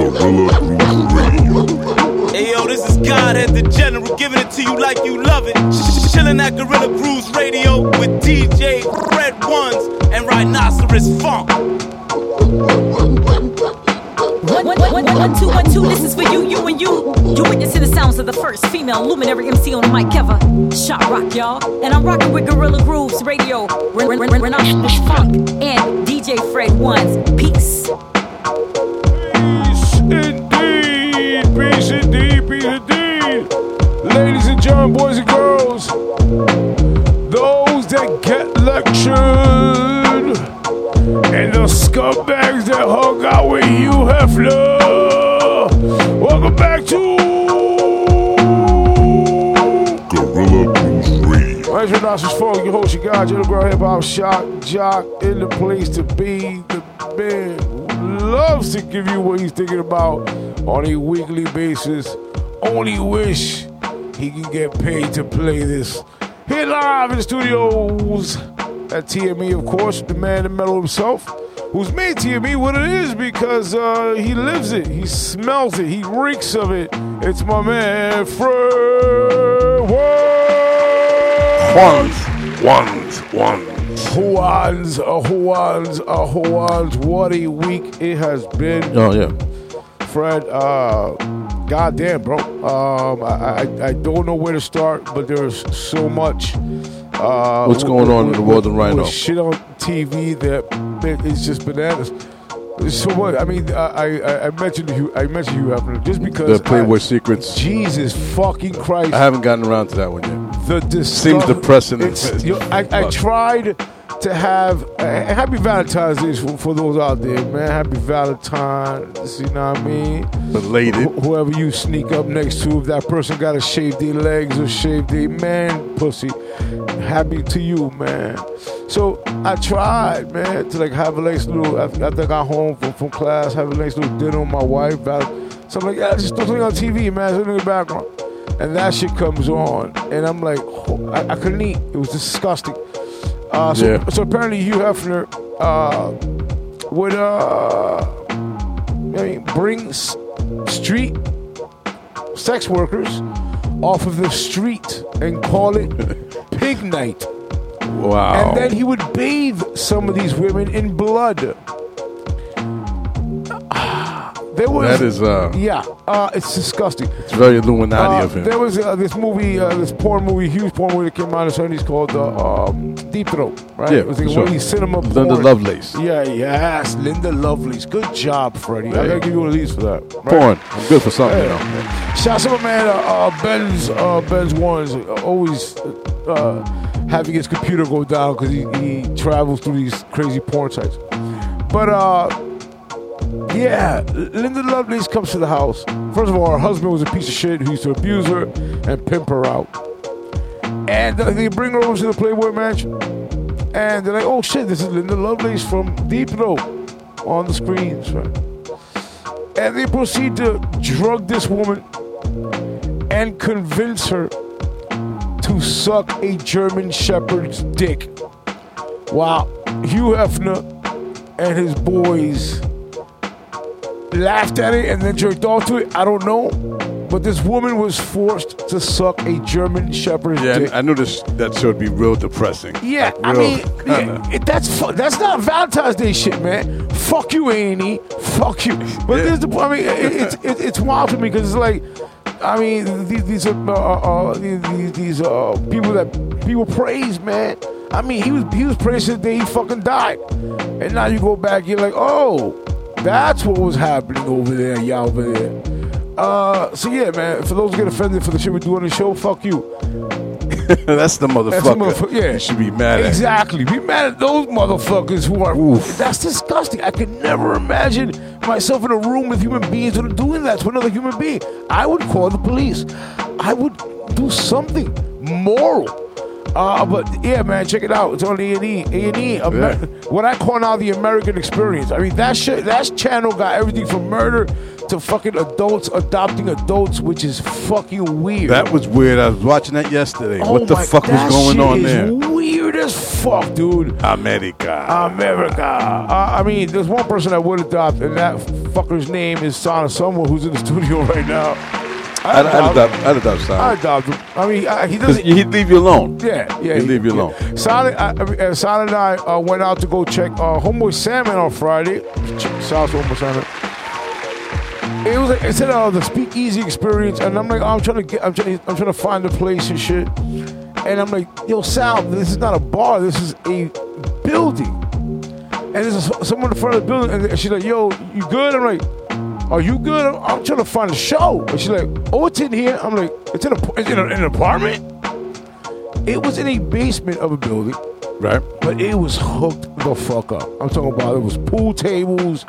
Hey yo, this is Godhead the General, giving it to you like you love it. Chilling at Gorilla Grooves Radio with DJ Fred Ones and Rhinoceros Funk. One, one, one, one, two, one, two. This is for you, you, and you. You witnessing the sounds of the first female luminary MC on the mic ever. Shot rock, y'all. And I'm rocking with Gorilla Grooves Radio, Rhinoceros Funk, and DJ Fred Ones. Peace Ladies and gentlemen, boys and girls, those that get lectured, and the scumbags that hung out with you, Hefner. Welcome back to Gorilla Groove Radio. Where's your Rhinoceros Fog, your host, your guy, General Girl Hip Hop Shock Jock, in the place to be. The man who loves to give you what he's thinking about on a weekly basis. Only wish he can get paid to play this. Here live in the studios at TME, of course, the man in metal himself, who's made TME what it is because uh, he lives it, he smells it, he reeks of it. It's my man, Fred Ward. Ones, ones, ones. Juans, uh, Juans, uh, Juans, what a week it has been. Oh yeah. Fred, uh, goddamn, bro. Um, I, I, I don't know where to start, but there's so much. Uh, What's going on in the world of Rhino? Shit on TV that it's just bananas. So what? I mean, I I, I mentioned you. I mentioned you Hefner, just because. The Playboy I- Secrets. Jesus fucking Christ! I haven't gotten around to that one yet. the disgust- Seems depressing. It's, you know, I, I tried to have uh, happy Valentine's Day for, for those out there, man. Happy Valentine's, you know what I mean? Belated. Wh- whoever you sneak up next to, if that person got to shave their legs or shave their man pussy, happy to you, man. So I tried, man, to like have a nice little after after I got home from, from class, have a nice little dinner with my wife. So I'm like, yeah, just throw something on TV, man, something in the background. And that shit comes on, and I'm like, oh, I, I couldn't eat. It was disgusting. Uh, so, Yeah. so apparently Hugh Hefner uh, would uh, I mean, bring s- street sex workers off of the street and call it pig night. Wow. And then he would bathe some of these women in blood. There was that is uh, yeah, uh, it's disgusting. it's very Illuminati Uh, of him. there was uh, this movie, uh, this porn movie, huge porn movie that came out in the 70s called uh, um, Deep Throat, right? Yeah, it was like for one of sure. these cinema Linda porn. Lovelace. Yeah, yes, Linda Lovelace. Good job, Freddie. I Hey. gotta give you one of these for that. right? Porn. I'm good for something, you know. Shout out to my man, uh, uh, Ben's, uh, Ben's uh, always uh, having his computer go down because he, he travels through these crazy porn sites. But uh, yeah, Linda Lovelace comes to the house. First of all, her husband was a piece of shit who used to abuse her and pimp her out. And they bring her over to the Playboy Mansion. And they're like, oh shit, this is Linda Lovelace from Deep Throat on the screens, right? And they proceed to drug this woman and convince her to suck a German Shepherd's dick. While Hugh Hefner and his boys laughed at it and then jerked off to it. I don't know. But this woman was forced to suck a German Shepherd's Yeah, dick. I knew this. That show would be real depressing. Yeah, Like, I mean, yeah, it- that's fu- that's not Valentine's Day shit, man. Fuck you, Annie. Fuck you. But Yeah. there's the. I mean, it, it's it, it's wild to me because it's like, I mean, these these are uh, uh, these these uh, people that people praise, man. I mean, he was he was praised the day he fucking died, and now you go back, you're like, oh, that's what was happening over there, y'all over there. Uh, so yeah, man. For those who get offended for the shit we do on the show, fuck you. That's the motherfucker. That's the motherfucker. Yeah, You should be mad at. Exactly. Be mad at those motherfuckers who are. That's disgusting. I could never imagine myself in a room with human beings that are doing that to another human being. I would call the police. I would do something moral. Uh, but yeah, man, check it out. It's on A and E. A and E. What I call now the American experience. I mean, that shit. That channel got everything from murder to fucking adults adopting adults, which is fucking weird. That was weird. I was watching that yesterday. Oh what the my- fuck was going shit on is there? Weird as as fuck, dude. America. America. Uh, I mean, there's one person I would adopt, and that fucker's name is Sana Someone who's in the studio right now. I'd, I'd adopt, I'd adopt I Sonic. adopt him. I mean, I, he doesn't. he'd leave you alone. Yeah, yeah. He'd leave you alone. Yeah. Sonic, I, uh, Sonic and I uh, went out to go check uh, Homeboy Sandman on Friday. South Homeboy Sandman. It was like, it said uh, the speakeasy experience, and I'm like, oh, I'm trying to get, I'm trying, I'm trying to find a place and shit. And I'm like, yo, Sal, this is not a bar, this is a building. And there's a, someone in front of the building, and she's like, yo, you good? I'm like, are you good? I'm, I'm trying to find a show. And she's like, oh, it's in here. I'm like, it's in, a, it's in, a, in an apartment? It was in a basement of a building Right? but it was hooked the fuck up. I'm talking about it was pool tables,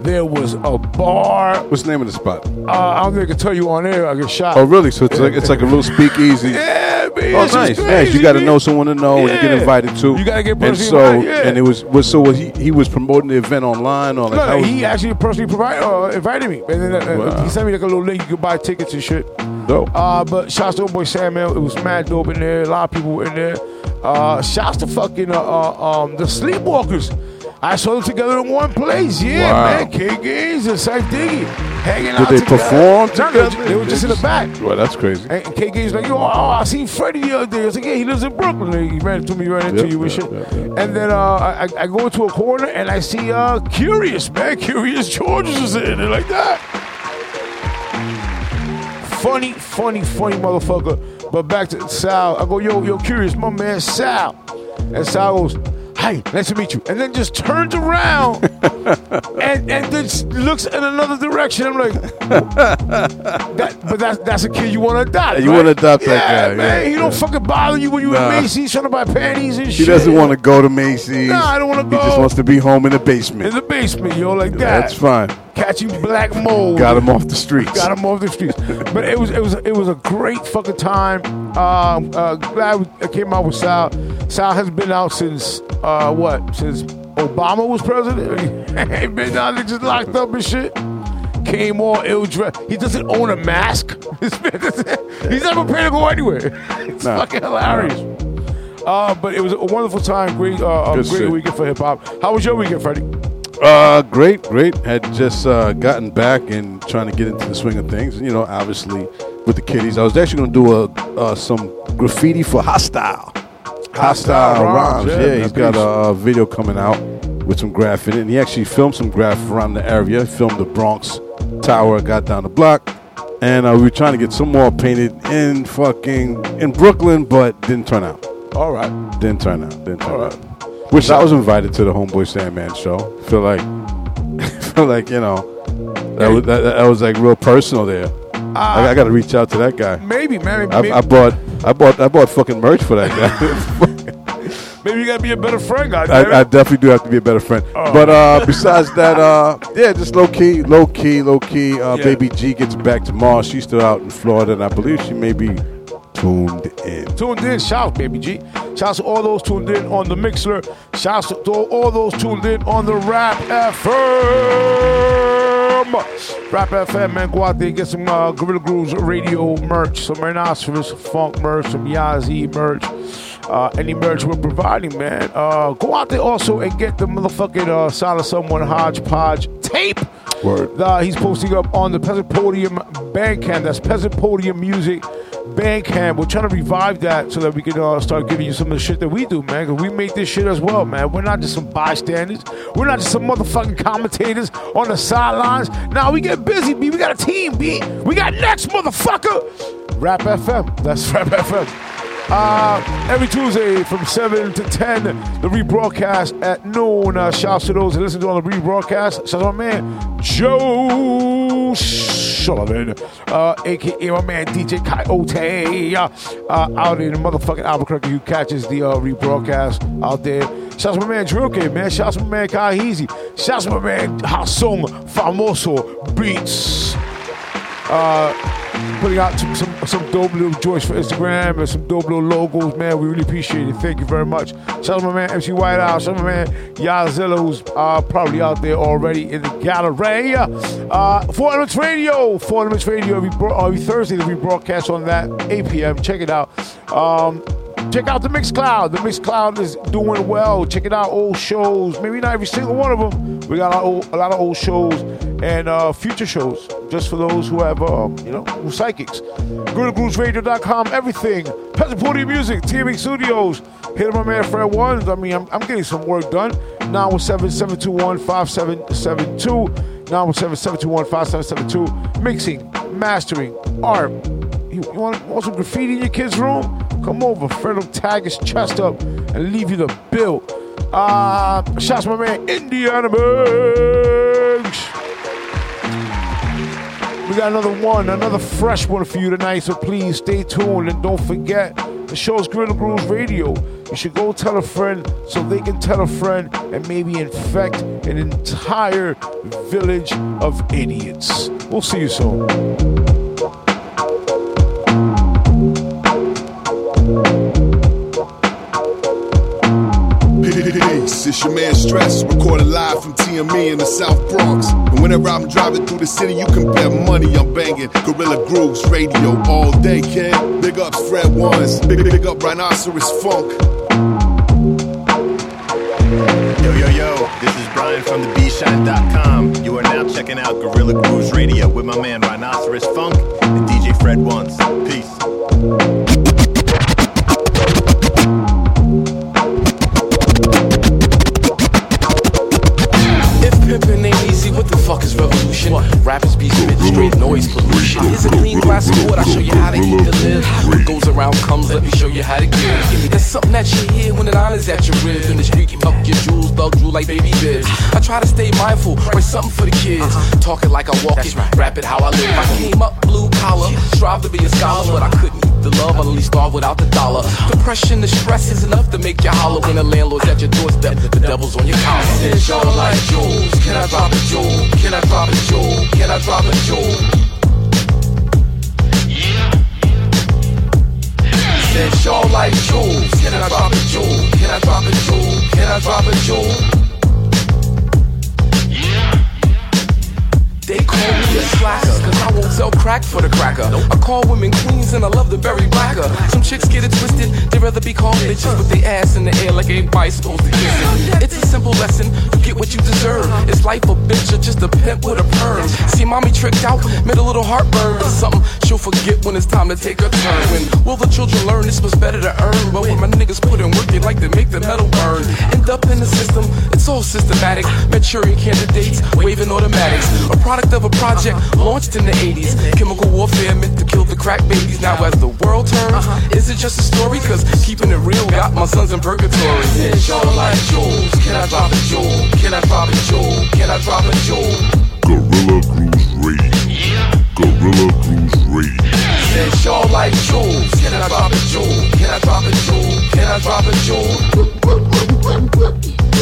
there was a bar. What's the name of the spot? Uh, I don't think I can tell you on air. I get shot. Oh, really? So it's like it's like a little speakeasy. Yeah, man. Oh, nice. crazy, Nice. You got to know someone to know, and you get invited to. You gotta get And so, yeah. and it was was so was he he was promoting the event online or like No, no, was- he actually personally provided, uh, invited me, and then uh, Wow. he sent me like a little link. You could buy tickets and shit. dope. Uh, but shouts to old boy Samuel. It was mad dope in there. A lot of people were in there. Uh, shouts to fucking uh, uh, um, the Sleepwalkers. I saw them together in one place. Yeah, Wow. man. K Gaines and Safe Diggy hanging Did out they together. perform No, they, together? they were just in the back. Well, that's crazy. And K Gaines like, yo, oh, I seen Freddie the other day. I was like, yeah, he lives in Brooklyn. And he ran into me, ran into Yep, you and yep, shit. yep, yep. And then uh, I, I go into a corner and I see uh, Curious, man. Curious George is in there like that. Funny, funny, funny motherfucker. But back to Sal. I go, yo, yo, Curious, my man Sal. And Sal goes, hi, nice to meet you. And then just turns around and, and then looks in another direction. I'm like, that, but that's that's a kid you want to adopt. You right? wanna adopt that yeah, guy, man. yeah, he don't fucking bother you when you Nah. in Macy's trying to buy panties and He shit. doesn't want to go to Macy's. Nah, I don't wanna go. He just wants to be home in the basement. in the basement, yo, like that. That's fine. Catching black mold. Got him off the streets. Got him off the streets. but it was it was it was a great fucking time. Um, uh, glad we came out with Sal. Sal has been out since uh, what? Since Obama was president. he been out there just locked up and shit. Came all ill dressed. He doesn't own a mask. This man doesn't- He's never prepared to go anywhere. It's Nah. fucking hilarious. Uh, but it was a wonderful time. Great, uh, great shit. weekend for hip hop. How was your weekend, Freddie? Uh, great, great. Had just uh, gotten back and trying to get into the swing of things. You know, obviously with the kiddies, I was actually going to do a uh, some graffiti for Hostile. Hostile Rhymes, Rhymes. yeah, Yeah, he's got a, a video coming out with some graph in it. And he actually filmed some graph around the area. He filmed the Bronx Tower, got down the block. And uh, we were trying to get some more painted in fucking in Brooklyn, but didn't turn out. All right. Didn't turn out. Didn't turn All out. right. Which I was invited to the Homeboy Sandman show. Feel like, feel like you know, that was that, that was like real personal there. I, I got to reach out to that guy. Maybe, man. I, Maybe, I bought, I bought, I bought fucking merch for that guy. maybe you gotta be a better friend, guys. I, I definitely do have to be a better friend. Oh. But uh, besides that, uh, yeah, just low key, low key, low key. Uh, Yeah. Baby G gets back tomorrow. She's still out in Florida, and I believe she may be tuned in. tuned in. Shout out, baby G. Shout out to all those tuned in on the Mixlr. Shout out to all those tuned in on the Rap FM. Rap FM, man. Go out there and get some uh, Gorilla Grooves radio merch, some Rhinoceros Funk merch, some Yazzie merch. Uh, any merch we're providing, man. Uh, go out there also and get the motherfucking uh, Solid Someone Hodgepodge tape. Word. Uh, he's posting up on the Peasant Podium Bandcamp. That's Peasant Podium Music Bandcamp. We're trying to revive that so that we can uh, start giving you some of the shit that we do, man. 'Cause we make this shit as well, man. We're not just some bystanders. We're not just some motherfucking commentators on the sidelines. Now we get busy, B. We got a team, B. We got next, motherfucker. Rap FM. That's Rap FM. Uh, every Tuesday from 7 to 10, the rebroadcast at noon. Uh, shouts to those who listen to on the rebroadcast. Shout out to my man, Joe Sullivan, uh, aka my man, DJ Coyote, uh, uh, out in the motherfucking Albuquerque, who catches the uh, rebroadcast out there. Shouts to my man, Drill Kid, man. Shouts to my man, Kahizi. Shouts to my man, Hasong Famoso Beats putting out some, some some dope little joints for Instagram and some dope little logos, man. We really appreciate it. Thank you very much. Shout out my man MC Whitehouse. Shout out my man Yazilla, who's uh, probably out there already in the gallery. Uh, Four Elements Radio, Four Elements Radio every, every Thursday. We broadcast on that 8 p.m. Check it out. Um, Check out the Mixcloud. The Mixcloud is doing well. Check it out. Old shows. Maybe not every single one of them. We got a lot of old, a lot of old shows and uh, future shows just for those who have, um, you know, who psychics. GorillaGrooveRadio.com. Everything. Peasant Party Music. TMX Studios. Hit my man Fred Ones. I mean, I'm, I'm getting some work done. 917 721 5772. 917 721 5772. Mixing, mastering, art. You, you want, want some graffiti in your kid's room? Come over. Fred will tag his chest up and leave you the bill. Uh, shots my man Indiana Banks. We got another one, another fresh one for you tonight. So please stay tuned and don't forget the show's Gorilla Grooves Radio. You should go tell a friend so they can tell a friend and maybe infect an entire village of idiots. We'll see you soon. It's your man Stress, recorded live from TME in the South Bronx. And whenever I'm driving through the city, you can bet money I'm banging Gorilla Grooves radio all day, kid. Big ups Fred Ones, big, big up Rhinoceros Funk. Yo, yo, yo, this is Brian from the Bshine.com. You are now checking out Gorilla Grooves Radio with my man Rhinoceros Funk and DJ Fred Ones. Peace. Ain't the fuck is revolution? Rappers be spit straight noise pollution. Here's a clean glass of water, I'll show you how to eat to live. What goes around comes, let me show you how to give. There's something that you hear when an honest at your rib. In the street, fuck your jewels, thug drool like baby bibs. I try to stay mindful, write something for the kids. Uh-huh. Talking like I walk it, rap it how I live. I came up blue collar, strive to be a scholar, but I couldn't eat the love, I'll only starve without the dollar. Depression, the stress is enough to make you holler when the landlord's at your doorstep. The devil's on your collar. It's all like jewels. Can I drop a jewel? Can I drop a jewel? Can I drop a jewel? Said y'all like jewels. Can I drop a jewel? Can I drop a jewel? Can I drop a jewel? Yeah. They call me slacker, cause I won't sell crack for the cracker. I call women queens and I love the berry blacker. Some chicks get it twisted, they'd rather be called bitches with their ass in the air like everybody's supposed to kiss it. It's a simple lesson, you get what you deserve. It's life a bitch or just a pimp with a perm. See mommy tricked out, made a little heartburn. Something she'll forget when it's time to take her turn. When will the children learn this was better to earn? But when my niggas put in work, they like to make the metal burn. End up in the system, it's all systematic. Maturing candidates, waving automatics. A product of a project launched in the 80s. Chemical warfare meant to kill the crack babies. Now, as the world turns, uh-huh. is it just a story? Cause keeping it real got my sons in purgatory. It's all like jewels. Can I drop a jewel? Can I drop a jewel? Can I drop a jewel? Gorilla Grooves Radio. Gorilla Grooves Radio. It's all like jewels. Can I drop a jewel? Can I drop a jewel? Can I drop a jewel?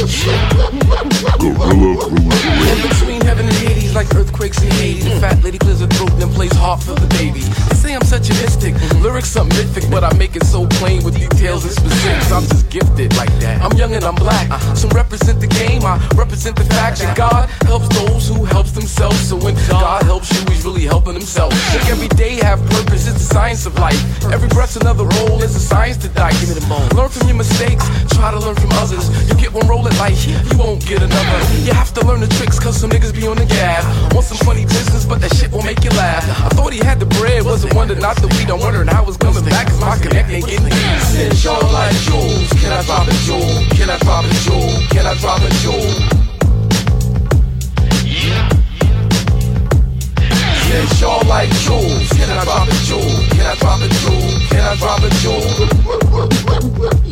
Gorilla Grooves In between heaven and Hades, like earthquakes in Haiti. The fat lady clears her throat, then plays hard for the baby. They say I'm such a mystic. Lyrics are mythic, but I make it so plain with details and specifics. I'm just gifted like that. I'm young and I'm black. Some represent the game, I represent the fact that God helps those who helps themselves. So when God helps you, He's really helping Himself. Think every day have purpose. It's the science of life. Every breath's another role. It's a science to dice. Give me the bone. Learn from your mistakes. Try to learn from others. You get one roll at life, you won't get another. You have to learn the tricks, cause some niggas be on the gas. Want some funny business, but that shit won't make you laugh. I thought he had the bread, wasn't wonder not the weed. I'm wondering how it's coming back, cause my connect ain't getting deep. Since y'all like jewels, can I drop a jewel? Can I drop a jewel? Can I drop a jewel? Since y'all like jewels, can I drop a jewel? Can I drop a jewel? Can I drop a jewel?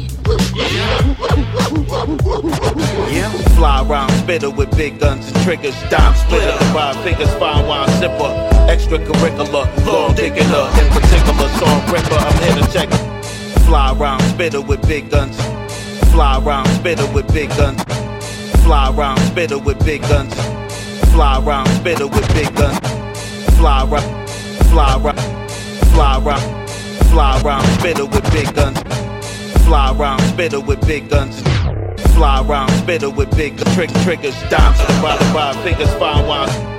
Yeah, fly around spitter with big guns and triggers. Dime splitter, five fingers, fine wine sipper. Extracurricular, long diggler. In particular, song ripper, I'm here to check. Fly around spitter with big guns. Fly around spitter with big guns. Fly around spitter with big guns. Fly around spitter with big guns. Fly around, fly around, fly around, fly around spitter with big guns. Fly around spitter with big guns. Fly around spitter with big trick triggers. Dimes by the five fingers, fine wine.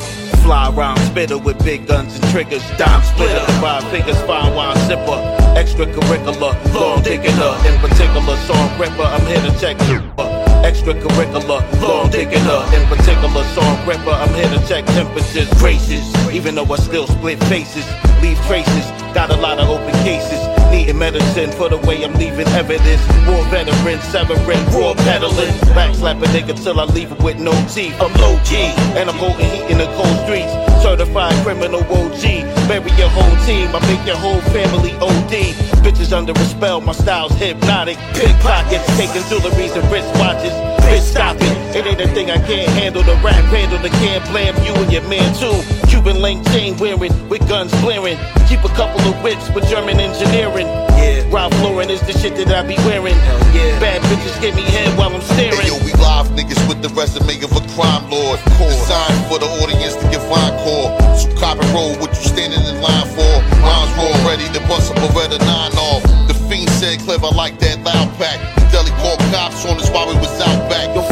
Fly rhyme spitter with big guns and triggers. Dime splitter, five fingers, fine wine sipper. Extracurricular, long digger. In particular, song ripper. I'm here to check. you Extracurricular, long digger. In particular, song ripper. I'm here to check temperatures, graces. Even though I still split faces, leave traces. Got a lot of open cases. Needing medicine for the way I'm leaving evidence. War veteran, severing, raw peddling. Backslap a nigga till I leave it with no teeth. I'm low G, and I'm holding heat in the cold streets. Certified criminal OG. Bury your whole team, I make your whole family OD. Bitches under a spell, my style's hypnotic. Pickpockets, taking jewelry and wristwatches. Bitch, stop it. It ain't a thing I can't handle. The rap handle, the can't blame you and your man too. Cuban link chain wearing, with guns blaring. Keep a couple of whips with German engineering. Yeah. Ralph Lauren is the shit that I be wearing. Hell yeah. Bad bitches give me head while I'm staring. Hey, yo, we live niggas with the resume of a crime lord. Designed for the audience to give encore. So cop and roll what you standing in line for. Rhymes roll ready to bust up a Beretta 9 off. The fiend said clever like that loud pack. The deli called cops on us while we was out back. Yo,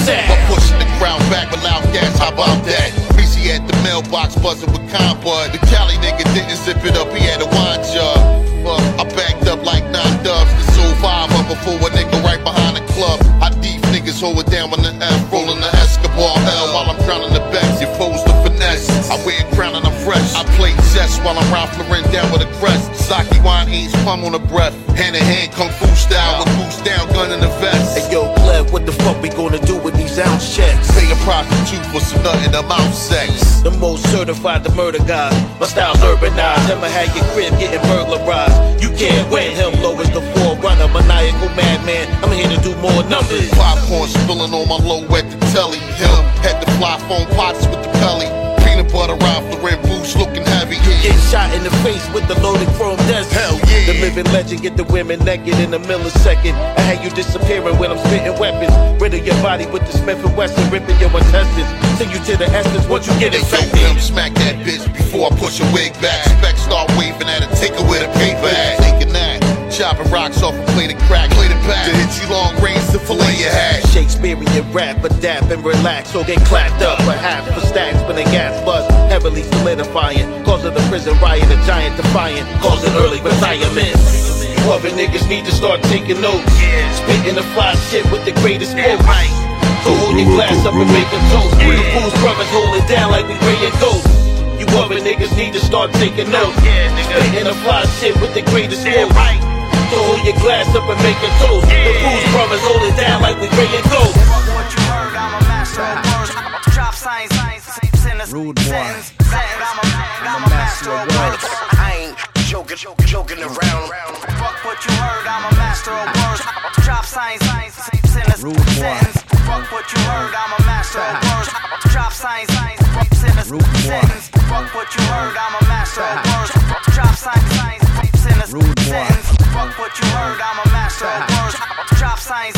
Guinness style sack. I'm pushing the crowd back with loud gas, how about that? Busy at the mailbox buzzing with Conbud. The Cali nigga didn't zip it up, he had a wine jug. Fuck, I backed up like nine dubs. The soul five up before a nigga right behind the club. I deep niggas hold it down on the F, rolling the Escobar L while I'm drowning the best. You foes the finesse. I wear a crown and I'm fresh. I play chess while I'm Ralph Lauren down with a crest. Sake wine, Ace plum on the breath. Hand in hand, kung fu style with goose down, gun in the vest. Hey yo, What the fuck we gonna do with these ounce checks? Pay a prostitute for some nut in the mouth sex. The most certified the murder guys. My style's urbanized. Never had your crib getting burglarized. You can't win. Him low is the forerunner. Maniacal madman. I'm here to do more numbers. Popcorn spilling on my low at the telly. Him had the fly phone pots with the pelly. Peanut butter Ralph Lauren boots looking heavy. Get shot in the face with the loaded chrome desert. Hell yeah. The living legend get the women naked in a millisecond. I had you disappearing when I'm spitting weapons. Rid of your body with the Smith and Wesson, ripping your intestines. Send you to the essence once you get Hey, yo, infected. smack that bitch before I push a wig back. Spec start waving at a her with a paper bag. Chopping rocks off a plate of crack. Plate it back to hit you long range to fillet your hash. Shakespearean rap, adapt and relax, or get clapped up. Perhaps for stacks when the gas buzz, heavily solidifying. Cause of the prison riot, a giant defiant, causing early retirement. You other niggas need to start taking notes. Spitting the fly shit with the greatest quotes. So hold your glass up and make a toast. The fool's brothers hold it down like we praying ghosts. You other niggas need to start taking notes. Spitting the fly shit with the greatest quotes. So hold your glass up and make a toast. The fool's brothers hold it down like we praying ghosts. What you heard, I'm a master of words. Drop science, science, sentence, Rude boy. sentence, sentence. I'm a, I'm a master of words. I ain't joking, joking, joking around. Fuck what you heard, I'm a master of words. Drop science, science, sentence, Rude boy. Fuck what you heard, I'm a master of words. Drop science, science, sentence, Rude boy. sentence. Fuck what you heard, I'm a master of words. Drop science, science, sentence, Rude boy. Fuck what you heard, I'm a master of words. Drop science,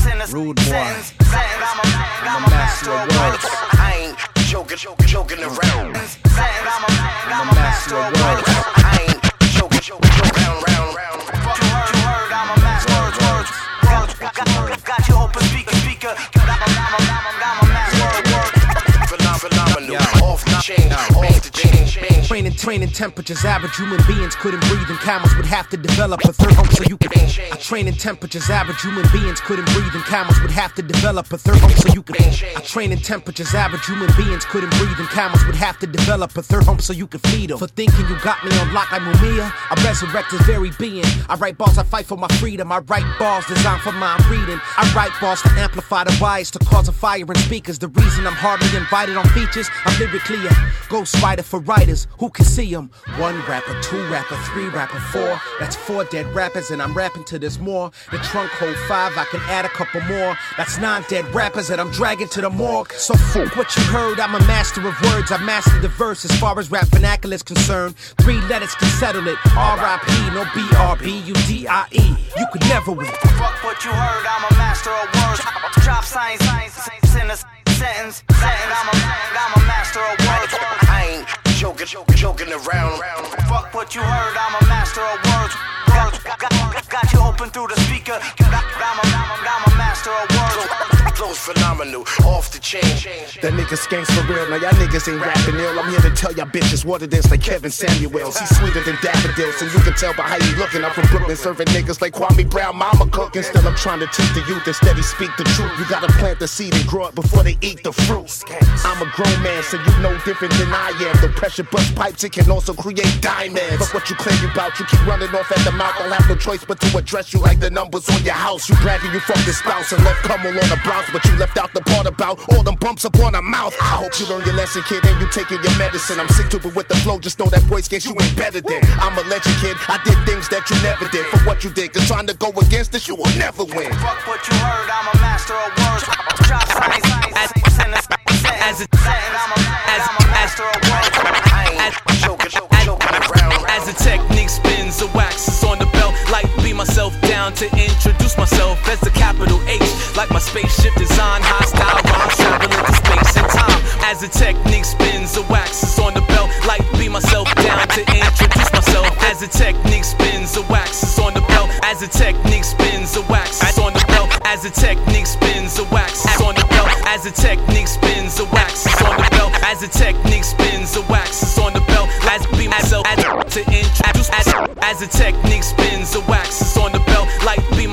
sentence, Rude boy. I'm a, I'm a master of words. I ain't joking, joking, joking around. I'm a, I'm a master of words. I ain't joking, joking, joking around. round. What you heard, I'm a master of words. Got, you open speaker, speaker. I'm a, I'm a, I'm a, I'm a master of words. Phenomenal, off the chain, off the chain. Training, training temperatures average. Human beings couldn't breathe, and camels would have to develop a third home so you could. I train in temperatures average. Human beings couldn't breathe, and camels would have to develop a third home so you could. I train in temperatures average. Human beings couldn't breathe, and camels would have to develop a third home so you could feed them. For thinking you got me on lock like Mumia, I resurrect his very being. I write bars, I fight for my freedom. I write bars designed for my reading. I write bars to amplify the wires to cause a fire in speakers. The reason I'm hardly invited on features, I'm lyrically a ghostwriter for writers who can see them. One rapper, two rapper, three rapper, four. That's four dead rappers, and I'm rapping to this more. The trunk hold five, I can add a couple more. That's nine dead rappers that I'm dragging to the morgue. So fuck what you heard, I'm a master of words. I mastered the verse as far as rap vernacular is concerned. Three letters can settle it. R.I.P. No B-R-B-U-D-I-E. You could never win. Fuck what you heard, I'm a master of words. Drop science, science, sentence, sentence, sentence. I'm a, I'm a master of joking, around. Fuck what you heard, I'm a phenomenal, off the chain. That nigga skanks for real. Now y'all niggas ain't rapping ill. I'm here to tell y'all bitches what it is like Kevin Samuels. He's sweeter than daffodils, and you can tell by how he looking. I'm from Brooklyn, serving niggas like Kwame Brown, mama cooking. Still, I'm trying to teach the youth and steady speak the truth. You gotta plant the seed and grow it before they eat the fruit. I'm a grown man, so you know different than I am. The pressure bust pipes, it can also create diamonds. But what you claim you you keep running off at the mouth. I'll have no choice but to address you like the numbers on your house. You bragging you fucked your spouse and left Cummel on the blouse, but you left out the part about all them bumps up on the mouth. I hope you learn your lesson, kid, and you taking your medicine. I'm sick to it with the flow, just know that voice gets you ain't better than. I'm a legend, kid. I did things that you never did. For what you did, cause trying to go against this, you will never win. Fuck what you heard, I'm a master of words. Drop signs, signs, sentence, As a, I'm a, as, I'm a master of words. as the technique spins, the wax is on the belt. Like be myself down to introduce myself as the capital H. Like my spaceship design, hostile rhymes traveling through space and time. As the technique spins, the wax is on the belt. Like be myself down to introduce myself. As the technique spins, the wax is on the belt. As the technique spins, the wax is on the belt. As the technique spins, the wax is on the belt. As the technique spins, the wax is on the belt. As the technique spins, the wax is on the belt. As be myself as, to introduce as, as the technique spins, the wax is on the belt.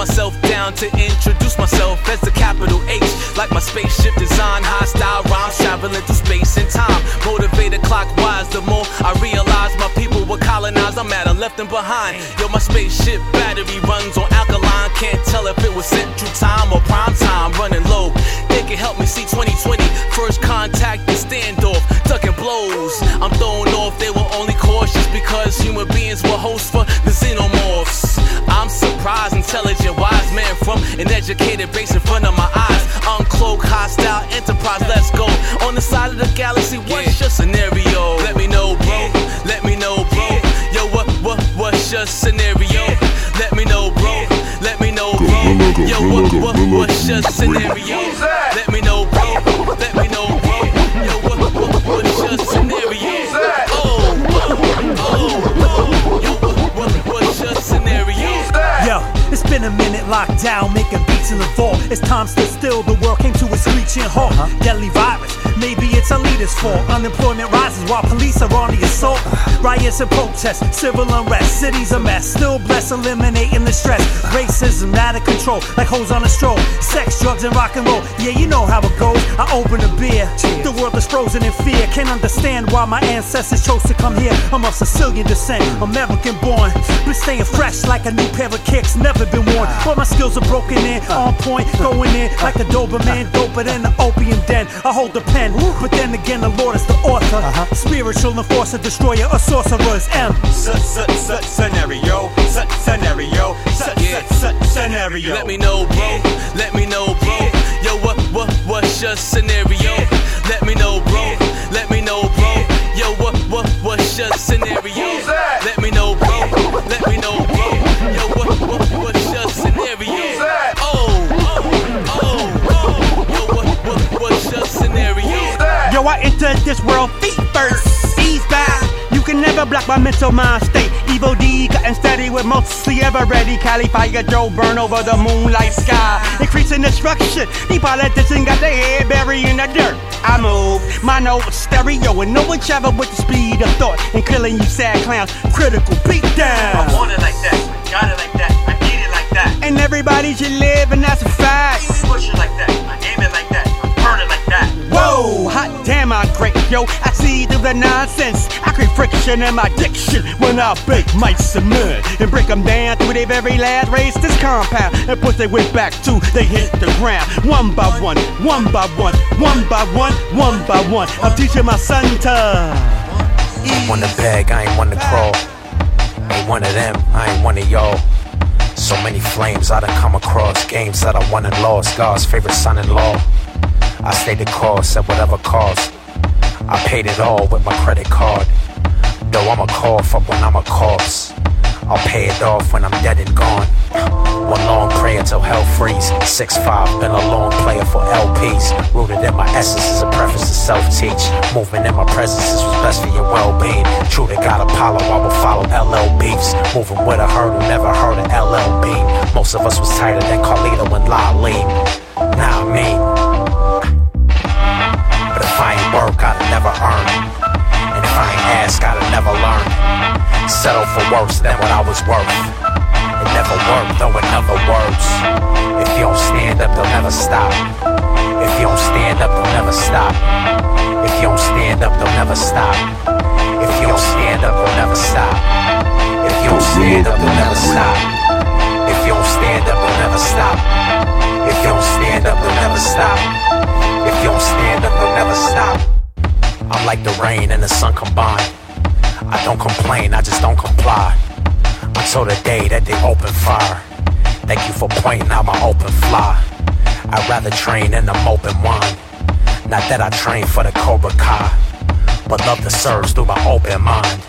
Myself down to introduce myself as the capital H. Like my spaceship design, hostile rhymes traveling through space and time. Motivated clockwise, the more I realize my people were colonized. I'm mad I left them behind. Yo, my spaceship battery runs on alkaline. Can't tell if it was central time or prime time. Running low, they can help me see 2020. First contact and standoff, ducking blows. I'm thrown off, they were only cautious because human beings were hosts for the xenomorphs. I'm surprised, intelligent, an educated base in front of my eyes. Uncloak, hostile enterprise, let's go. On the side of the galaxy, what's your scenario? Let me know, bro. Let me know, bro. Yo, what, what, what's your scenario? Let me know, bro. Let me know, bro. Yo, what, what, what's your scenario? In the vault. It's time stood still, the world came to a screeching halt. Deadly virus, maybe it's a leader's fault. Unemployment rises while police are on the assault. Riots and protests, civil unrest, cities a mess. Still blessed, eliminating the stress. Racism out of control, like hoes on a stroll. Sex, drugs, and rock and roll. Yeah, you know how it goes. I open a beer. The world is frozen in fear. Can't understand why my ancestors chose to come here. I'm of Sicilian descent, American born. Been staying fresh like a new pair of kicks, never been worn. But my skills are broken in, on point, going in like a Doberman, doper than the opium den. I hold the pen, but then again, the Lord is the author. Uh-huh. Spiritual enforcer, destroyer, or sorcerers. M. Scenario, scenario, scenario. Let me know, bro. Let me know, bro. Yo, what, what, what's your scenario? Let me know, bro. Let me know, bro. Yo, what, what, what's your scenario? Let me know, bro. Let me know, bro. Yo, what, what, what's your scenario? Oh, oh, oh, oh. Yo, what, what, what's your scenario? Yo, I entered this world feet first. Ease back. Can never block my mental mind state. Evil D cutting steady with mostly ever ready. Cali fire Joe burn over the moonlight sky. Increasing destruction. The politician got their head buried in the dirt. I move my note stereo and no one travel with the speed of thought. And killing you sad clowns. Critical beat down. I want it like that, I got it like that, I need it like that. And everybody should live, and that's a fact. Push it like that, Hot damn, I great, yo. I see through the nonsense. I create friction in my diction when I bake and mud and break them down through their very last race. This compound and push they way back to they hit the ground one by one, one by one, one by one, one by one. I'm teaching my son to. i Wanna beg, I ain't one to crawl. Ain't one of them, I ain't one of y'all. So many flames I done come across, games that I won and lost. God's favorite son in law. I stayed the course at whatever cost. I paid it all with my credit card. Though I'm a cough up when I'm a corpse. I'll pay it off when I'm dead and gone. One long prayer till hell freeze. Six five, been a long player for LPs. Rooted in my essence is a preface to self-teach. Movement in my presence is what's best for your well-being. True to God Apollo, I will follow LL beefs. Moving with a hurdle, never heard of LL Bean. Most of us was tighter than Carlito and Laleen. Nah, I mean. never earn. And if I ain't asked, I'll never learn. Settle for worse than what I was worth. It never worked, though, in other words. If you don't stand up, they'll never stop. If you don't stand up, they'll never stop. If you don't stand up, they'll never stop. If you don't stand up, they'll never stop. If you don't stand up, they'll never stop. If you don't stand up, they'll never stop. If you don't stand up, they'll never stop. If you don't stand up, they'll never stop. I'm like the rain and the sun combined. I don't complain, I just don't comply. Until the day that they open fire. Thank you for pointing out my open fly. I'd rather train in the open wine. Not that I train for the Cobra Kai, but love the surge through my open mind.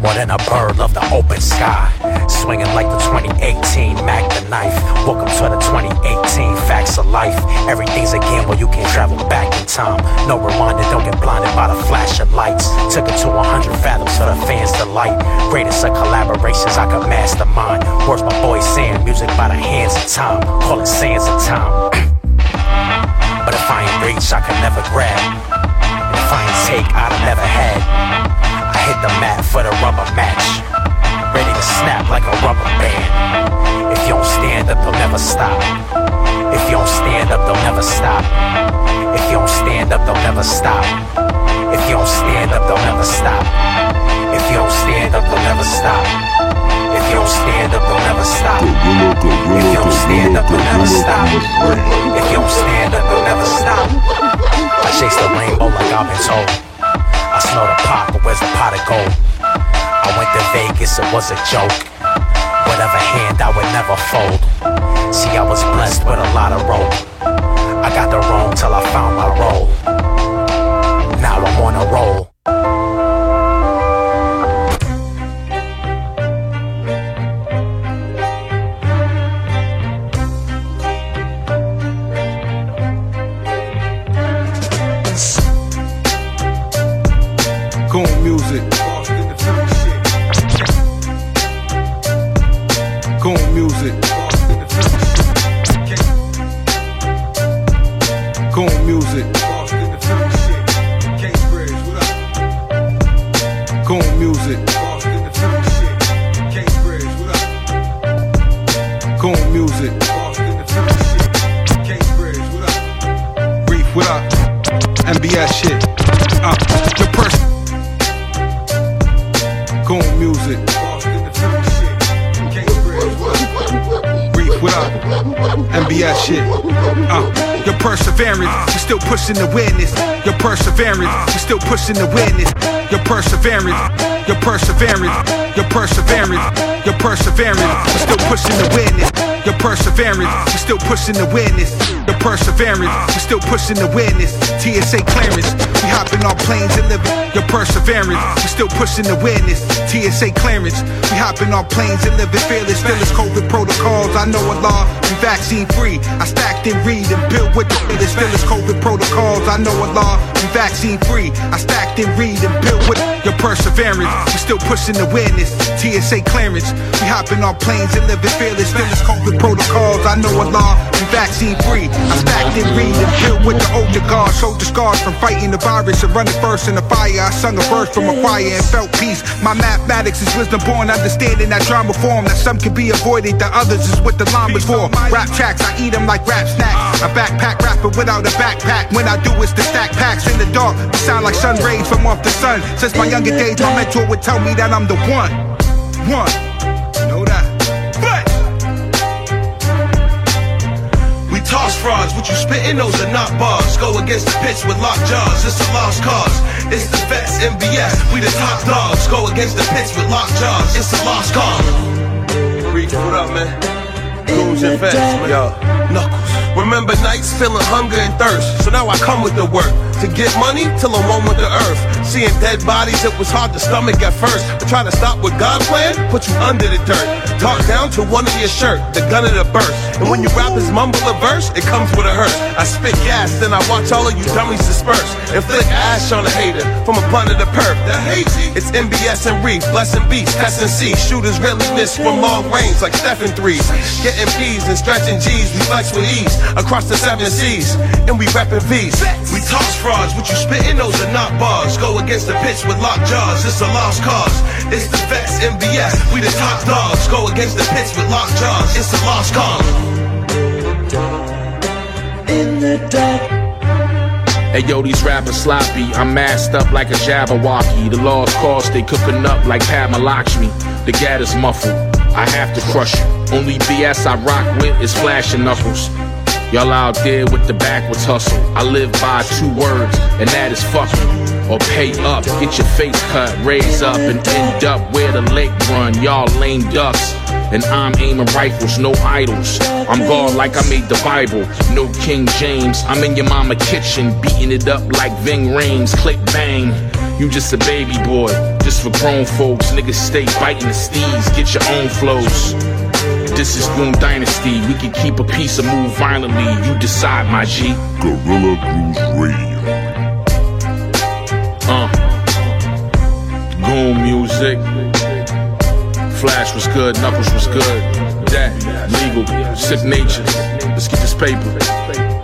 More than a bird, love the open sky. Swinging like the 2018 Mac the knife. Welcome to the 2018 facts of life. Everything's a game where you can travel back in time. No rewinding, don't get blinded by the flash of lights. Took it to 100 fathoms for the fans' delight. Greatest of collaborations I could mastermind. Words my boy saying, music by the hands of time. Call it sands of time. but if I ain't reach, I can never grab. If I take, I'd have never had. I hit the mat for the rubber match. Ready to snap like a rubber band. If you don't stand up, they'll never stop. If you don't stand up, they'll never stop. If you don't stand up, they'll never stop. If you don't stand up, they'll never stop. If you don't stand up, they'll never stop. If you don't stand up, they'll never stop. If you don't stand up, they'll never stop. If you don't stand up, they'll never stop. I chase the rainbow like I've been told. I smell the pot, but where's the pot of gold? I went to Vegas, it was a joke. Whatever hand I would never fold. See, I was blessed with a lot of rope. I got the wrong till I found my role. Now I'm on a roll. Pushing the witness. Your perseverance, we still pushing the witness. Your perseverance, your perseverance, your perseverance, your perseverance, we still pushing the witness. Your perseverance, we still pushing the. Your perseverance, we still pushing the witness. TSA clearance, we hopping on planes and living. Your perseverance, we still pushing the witness. TSA clearance, we hopping on planes and living fearless. Still as COVID protocols, I know a law, we vaccine free. I stacked and read and built with the latest. Still COVID protocols, I know a law, we vaccine free. I stacked and read and built with your perseverance. We still pushing the witness. TSA clearance, we hopping on planes and living fearless. Still as COVID protocols, I know a law, we vaccine free. I stacked and read and built with the older guard. Showed the scars from fighting the virus and running first in the fire. I sung a verse from a choir and felt peace. My mathematics is wisdom born, understanding that drama form. That some can be avoided, the others is what the llamas for. Rap tracks, I eat them like rap snacks. A backpack rapper without a backpack. When I do, it's the stack packs in the dark. We sound like sun rays from off the sun. Since my younger days, my mentor would tell me that I'm the one. One. Toss frauds, what you spitting, those are not bars. Go against the pitch with locked jaws, it's a lost cause. It's the vets, MBS, we the top dogs. Go against the pitch with locked jaws, it's a lost cause. Reach, what up, man? Goons and vets, man. Yo, Knuckles. Remember nights feeling hunger and thirst, so now I come with the work. To get money till I'm one with the earth. Seeing dead bodies, it was hard to stomach at first. But try to stop what God planned, put you under the dirt. Talk down to one of your shirt, the gun of the burst. And when you rappers mumble a verse, it comes with a hurt. I spit gas, then I watch all of you dummies disperse. And flick ash on a hater from a blunt of the perp. That you. It's MBS and Reef, blessing beats, test and see. Shooters really miss from long range like Stephen threes. Getting P's and stretching G's, we flex with ease across the seven seas. And we reppin' peace. We toss frauds, what you spitting, those are not bars. Go against the pitch with locked jaws, it's a lost cause. It's the vets, MBS, we the top dogs. Go against the pitch with locked jaws, it's a lost cause. In the dark. Hey yo, these rappers sloppy. I'm masked up like a Jabberwocky. The lost cause they cooking up like Padma Lakshmi. The gat is muffled. I have to crush you. Only BS I rock with is flashing knuckles. Y'all out there with the backwards hustle. I live by two words, and that is fuck you. Or pay up, get your face cut, raise up, and end up where the lake run. Y'all lame ducks. And I'm aiming rifles, no idols. I'm God like I made the Bible, no King James. I'm in your mama kitchen, beating it up like Ving Rhames. Click bang, you just a baby boy, just for grown folks. Niggas stay biting the steeds, get your own flows. This is Goon Dynasty. We can keep a piece of move violently. You decide, my G. Gorilla Grooves Radio. Uh. Goon music. Flash was good, Knuckles was good. That, legal, sick nature. Let's get this paper.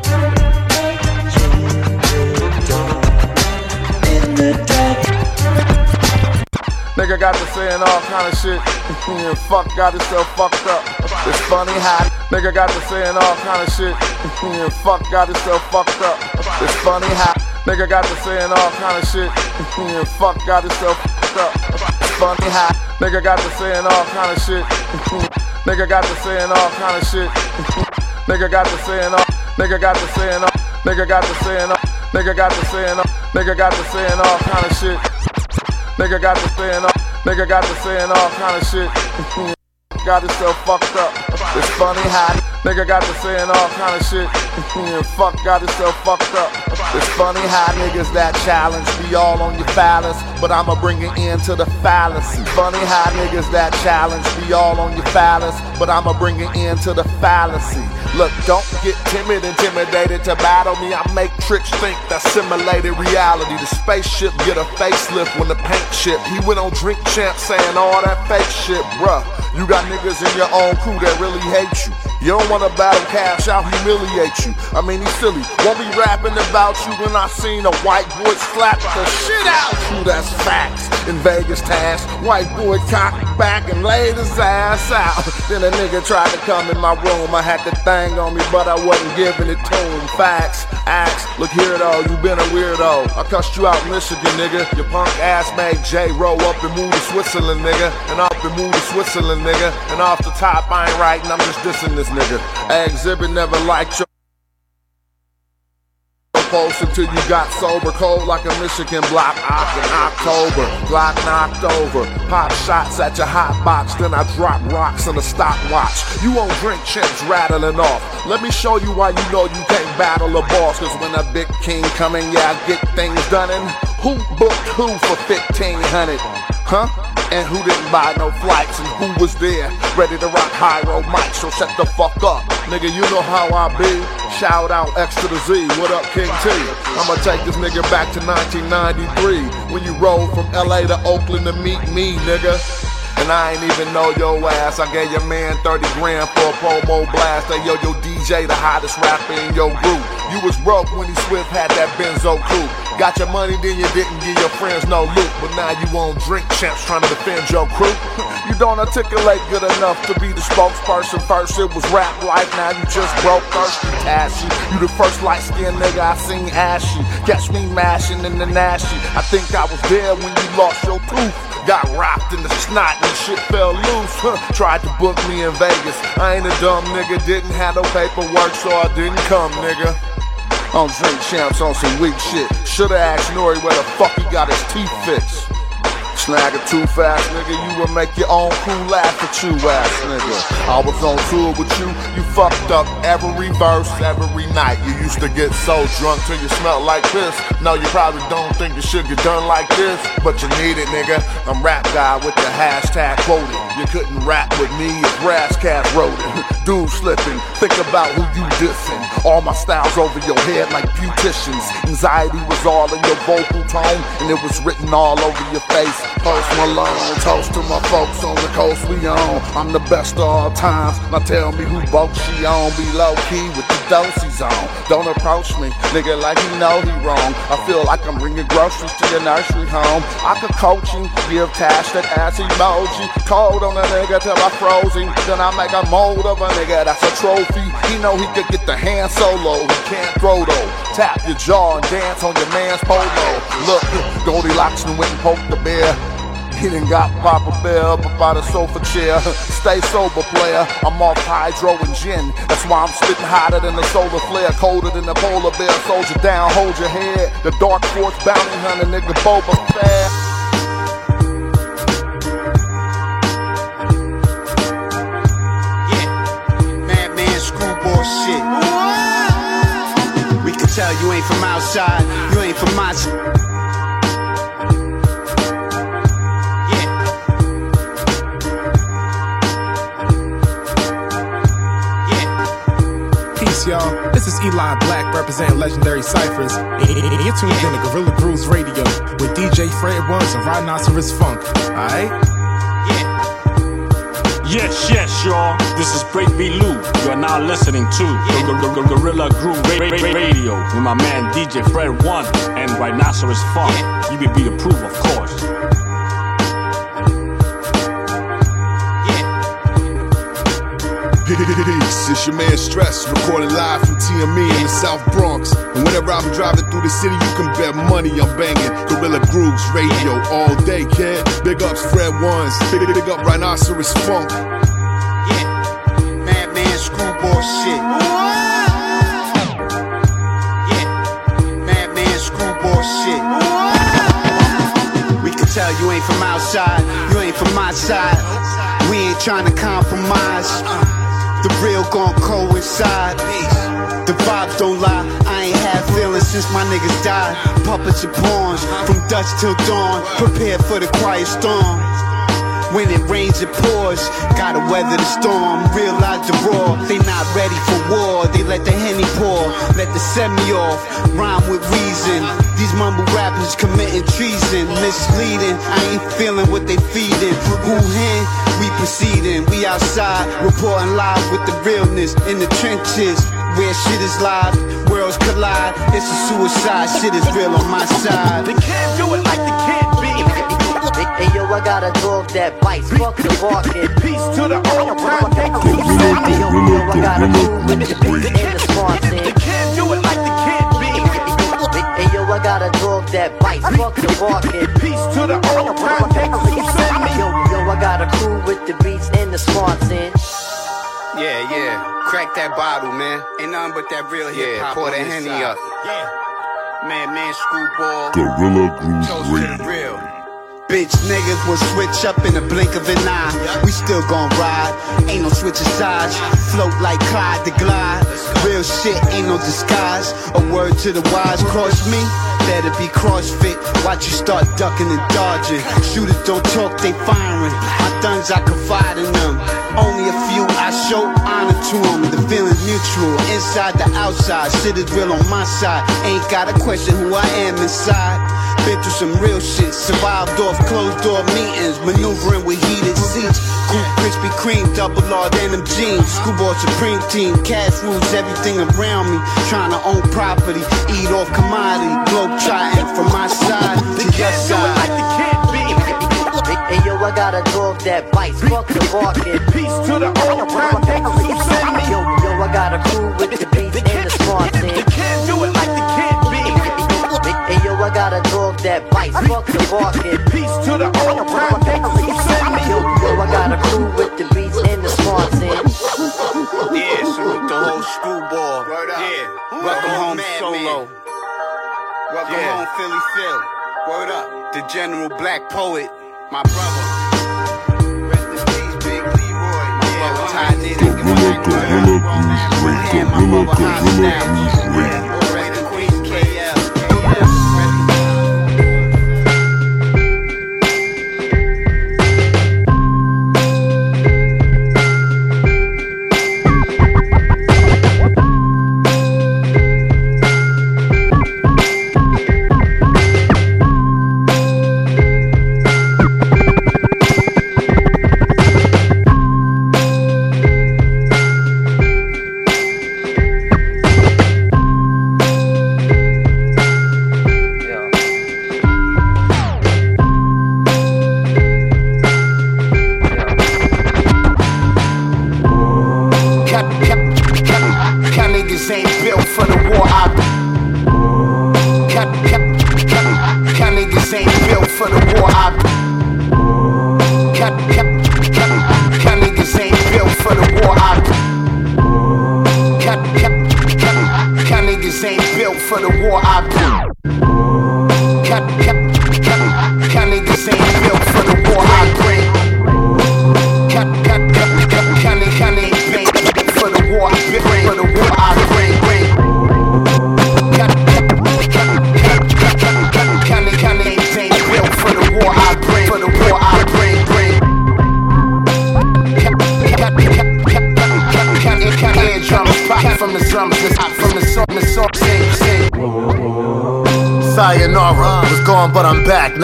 Nigga got to saying all kind of shit. and fuck got himself fucked up. It's funny how nigga got to saying all kind of shit. and fuck got himself fucked up. It's funny how nigga got to saying all kind of shit. and fuck got himself fucked up. It's funny how nigga got to saying all kind of shit. nigga got to saying all kind of shit. nigga got to saying all. Nigga got to saying all. Nigga got to saying all. Nigga got to saying all. Nigga got to saying all kind of shit. Nigga got to saying all, nigga got to saying all kind of shit. got himself fucked up. It's funny how nigga got to saying all kind of shit. fuck got himself fucked up. It's funny how niggas that challenge be all on your phallus, but I'ma bring it into the fallacy. Funny how niggas that challenge be all on your phallus, but I'ma bring it into the fallacy. Look, don't get timid, intimidated to battle me. I make tricks think that simulated reality. The spaceship get a facelift when the paint chip. He went on Drink Champ saying all that fake shit, bruh. You got niggas in your own crew that really hate you. You don't wanna battle cash I'll humiliate you. I mean, he's silly. Won't be rapping about you when I seen a white boy slap the shit out you. That's facts. In Vegas task, white boy cocked back and laid his ass out. Then a nigga tried to come in my room. I had the thing on me, but I wasn't giving it to him. Facts, acts. Look here though, you been a weirdo. I cussed you out, Michigan, nigga. Your punk ass made J roll up and move to Switzerland, nigga. And up and move to Switzerland, nigga. And off the top, I ain't writing, I'm just dissing this nigga. I exhibit never liked your post until you got sober, cold like a Michigan block. Ock in October, Glock knocked over. Pop shots at your hot box, then I drop rocks in a stopwatch. You won't drink chips rattling off. Let me show you why you know you can't battle a boss. Cause when a big king coming, yeah, I get things done. Who booked who for 1500? Huh? And who didn't buy no flights and who was there ready to rock Hyro Mike? So shut the fuck up, nigga. You know how I be. Shout out X to the Z. What up, King T? I'ma take this nigga back to 1993 when you rode from LA to Oakland to meet me, nigga. And I ain't even know your ass. I gave your man 30 grand for a promo blast. Hey, yo, yo, DJ, the hottest rapper in your group. You was broke when he Swift had that Benzo coupe. Got your money, then you didn't give your friends no loot. But now you won't Drink Champs trying to defend your crew. You don't articulate good enough to be the spokesperson. First it was rap life, now you just broke thirsty, ashy. You the first light skinned nigga I seen ashy. Catch me mashing in the nashy. I think I was there when you lost your tooth. Got rocked in the snot and shit fell loose. Huh. Tried to book me in Vegas. I ain't a dumb nigga, didn't have no paperwork, so I didn't come, nigga. On Drink Champs on some weak shit. Shoulda asked Nori where the fuck he got his teeth fixed. Snag it too fast, nigga. You will make your own crew laugh at you, ass nigga. I was on tour with you, you fucked up every verse, every night. You used to get so drunk till you smelled like piss. No, you probably don't think you should get done like this, but you need it, nigga. I'm rap guy with the hashtag quoted. You couldn't rap with me if Ras Kass wrote it. Dude slipping, think about who you dissing. All my styles over your head like beauticians. Anxiety was all in your vocal tone, and it was written all over your face. Post Malone, toast to my folks on the coast we on. I'm the best of all times. Now tell me who boat she on. Be low key with the doses on. Don't approach me, nigga, like you know he wrong. I feel like I'm bringing groceries to your nursery home. I could coach him, give Tash that ass emoji. Cold on a nigga till I froze him. Then I make a mold of a nigga that's a trophy. He know he could get the hand solo. He can't throw though. Tap your jaw and dance on your man's polo. Look, Goldilocks and went and poked the bear. He done got Papa Bear up about a sofa chair. Stay sober, player. I'm off hydro and gin. That's why I'm spitting hotter than the solar flare, colder than the polar bear. Soldier down, hold your head. The dark force bounty hunter, nigga Boba Fett. Madman screwball shit. We can tell you ain't from outside, you ain't from my Peace, y'all. This is Eli Black representing Legendary Cyphers. You're tuned in to Gorilla Grooves Radio with DJ Fred Ones and Rhinoceros Funk. Alright? Yeah. Yes, yes, y'all. This is Break B. Lou. You are now listening to Gor- Gor- Gor- Gorilla Groove Ra- Ra- Ra- Radio with my man DJ Fred One and Rhinoceros Funk. You would be approved, of course. Peace, it's your man Stress, recording live from TME in the South Bronx. And whenever I'm driving through the city, you can bet money I'm banging. Gorilla Grooves Radio all day, kid. Big ups, Fred Ones. Big, big up, Rhinoceros Funk. Yeah, Madman screwball shit. Yeah, Madman screwball shit. We can tell you ain't from outside, you ain't from my side. We ain't trying to compromise. The real gon' coincide. The vibes don't lie. I ain't had feelings since my niggas died. Puppets and pawns from dusk till dawn. Prepare for the quiet storm. When it rains, it pours. Gotta weather the storm. Realize the roar. They not ready for war. They let the henny pour. Let the semi off. Rhyme with reason. These mumble rappers committing treason. Misleading. I ain't feeling what they feeding. Who hen? We proceeding. We outside. Reporting live with the realness. In the trenches. Where shit is live. Worlds collide. It's a suicide. Shit is real on my side. They can't do it like they can't be. Hey yo, I got a dog that bites. Fuck the walking. Peace to the old time. Hey yo, yo, I got a crew with the beat and the sponson. They can't do it like they can't be. Hey yo, I got a dog that bites. Fuck the walking. Peace to the old time. Yo, yo, I got a crew with the beats and the sponson. Yeah, yeah. Crack that bottle, man. Ain't nothing but that real hip hop. Yeah, pour that henny up. Yeah. Man, man, screwball. Gorilla Grooves Toast to the Radio. real. Bitch niggas will switch up in the blink of an eye. We still gon' ride, ain't no switching sides. Float like Clyde the Glide. Real shit, ain't no disguise. A word to the wise, cross me. Better be crossfit. Watch you start ducking and dodging. Shooters don't talk, they firing. My thuns, I confide in them. Only a few, I show honor to them. The feeling's mutual, inside the outside. Shit is real on my side. Ain't got a question who I am inside. Been through some real shit, survived off closed door meetings, maneuvering with heated seats. Cool Krispy Kreme, double R denim jeans, schoolboy supreme team, cash rules everything around me. Trying to own property, eat off commodity, globe trotting from my side to your side. Hey yo, I got a dog that bites. Fuck the walking. Peace to the old time. Yo, yo, I got a crew with the beats and the sponson. They can't do it like they can't be. Hey yo, I got a dog that bites. Fuck the walking. Peace to the old time. Yo, yo, I got a crew with the beats and the sponson. Yeah, salute the whole screwball. Yeah, welcome home solo. Welcome home Philly Phil. Word up, the General Black Poet, my brother. Rest in peace, Big Leroy. Yeah, tied in Gorilla, Gorilla Radio. Gorilla, Gorilla Grooves Radio. Cat,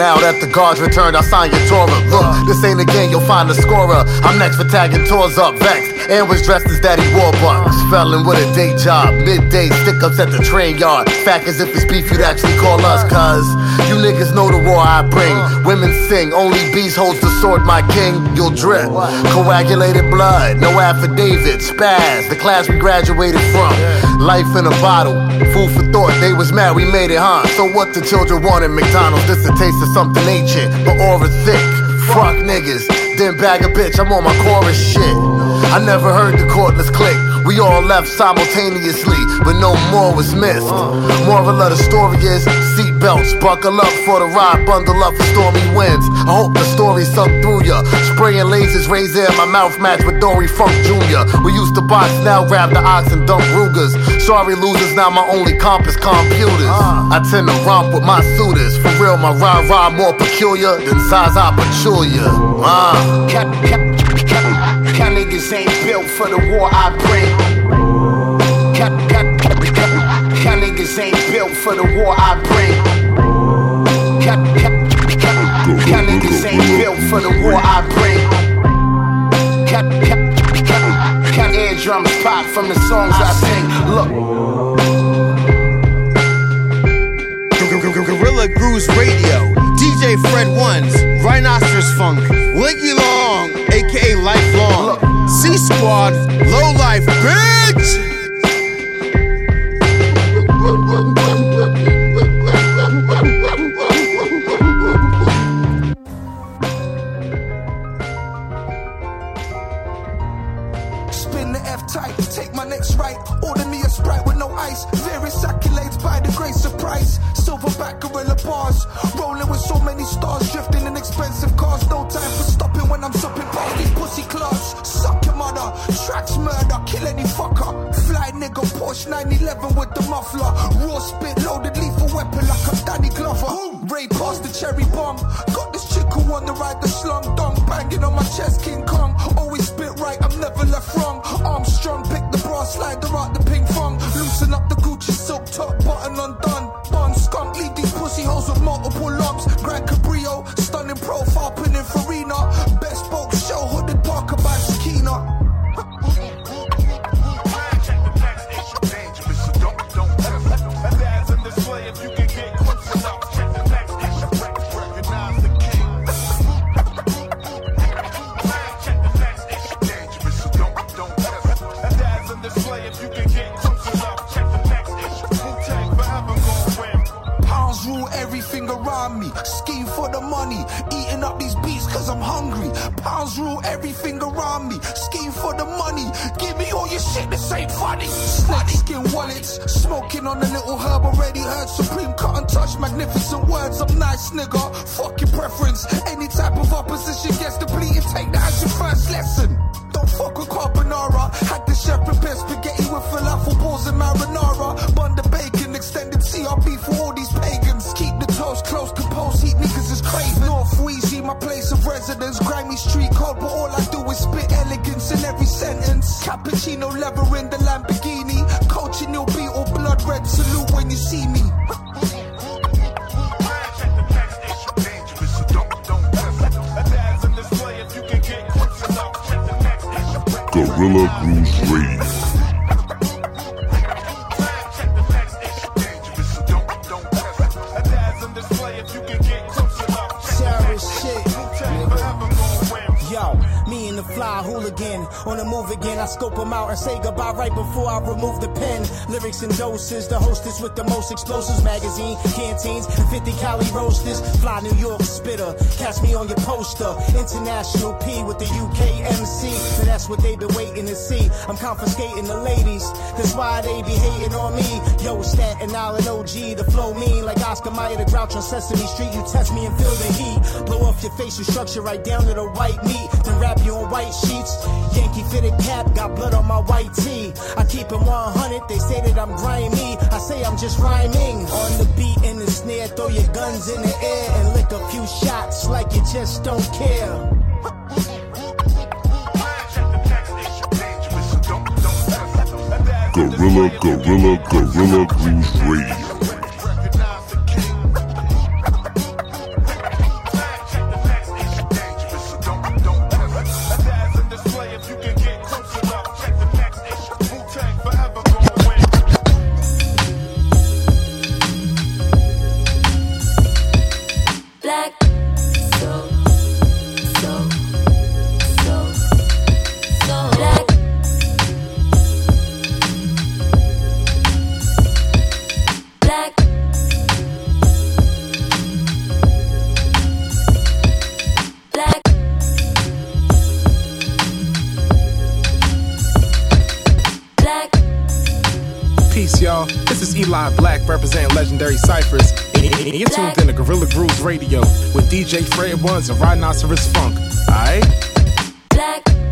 Now that the guards returned, I'll sign your Torah. Look, this ain't a game, you'll find the scorer. I'm next for tagging tours up, vexed. And was dressed as Daddy Warbucks. Felon with a day job, midday stick ups at the train yard. Fact as if it's beef, you'd actually call us, cuz you niggas know the war I bring. Women sing, only beast holds the sword, my king. You'll drip. Coagulated blood, no affidavit, spaz. The class we graduated from. Life in a bottle, food for thought. They was mad, we made it, huh? So what the children want in McDonald's? This a taste of something ancient, but aura thick. Fuck niggas, then bag a bitch, I'm on my chorus shit. I never heard the cordless click. We all left simultaneously, but no more was missed. Moral of the story is seatbelts, buckle up for the ride, bundle up for stormy winds. I hope the story sunk through ya. Spraying lasers, razor in my mouth match with Dory Funk Jr. We used to box, now grab the ox and dump Rugers. Sorry losers, now my only compass computers. I tend to romp with my suitors. For real, my rah rah more peculiar than Zaza Pachulia. Uh. Niggas ain't built for the war I bring. Cat niggas ain't built for the war I bring. Cat niggas ain't built for the war I bring. Cat eardrums pop from the songs I sing. Look. Gorilla Grooves Radio, DJ Fred Ones, Rhinoceros Funk, Linky Long, aka Lifelong, C Squad, Low Life, bitch! Time for stopping when I'm stopping past these pussy claws. Suck your mother, tracks murder, kill any fucker. Fly nigga, Porsche 911 with the muffler. Raw spit, loaded lethal around me. Scheme for the money. Eating up these beats cause I'm hungry. Pounds rule everything around me. Scheme for the money. Give me all your shit, this ain't funny. Snake skin wallets. Smoking on a little herb already heard. Supreme cut and touch. Magnificent words. I'm nice nigga. Fuck your preference. Any type of opposition gets depleted. Take that as your first lesson. Don't fuck with carbonara. Had the chef prepare spaghetti with falafel balls and marinara. Bun the bacon, extended CRB for all these North Wheezy, my place of residence. Grimy street code, but all I do is spit elegance in every sentence. Cappuccino leather in the Lamborghini. Coaching you'll be all blood red. Salute when you see me. Gorilla Grooves Radio. Savage on the move again, I scope them out and say goodbye right before I remove the pen. Lyrics and doses, the hostess with the most explosives magazine, canteens, 50 Cali roasters, fly New York spitter. Catch me on your poster, international P with the UK MC. And that's what they've been waiting to see. I'm confiscating the ladies, that's why they be hating on me. Yo, Staten Island OG, the flow mean like Oscar Mayer, the grouch on Sesame Street. You test me and feel the heat, blow off your facial structure right down to the white meat, then wrap you on white sheets. Yank Nike fitted cap, got blood on my white tee. I keep it 100, they say that I'm grimy. I say I'm just rhyming. On the beat and the snare, throw your guns in the air and lick a few shots like you just don't care. Gorilla, Gorilla, Gorilla Green rage. And you're tuned in to Gorilla Grooves Radio with DJ Fred Ones and Rhinoceros Funk. Alright? Black.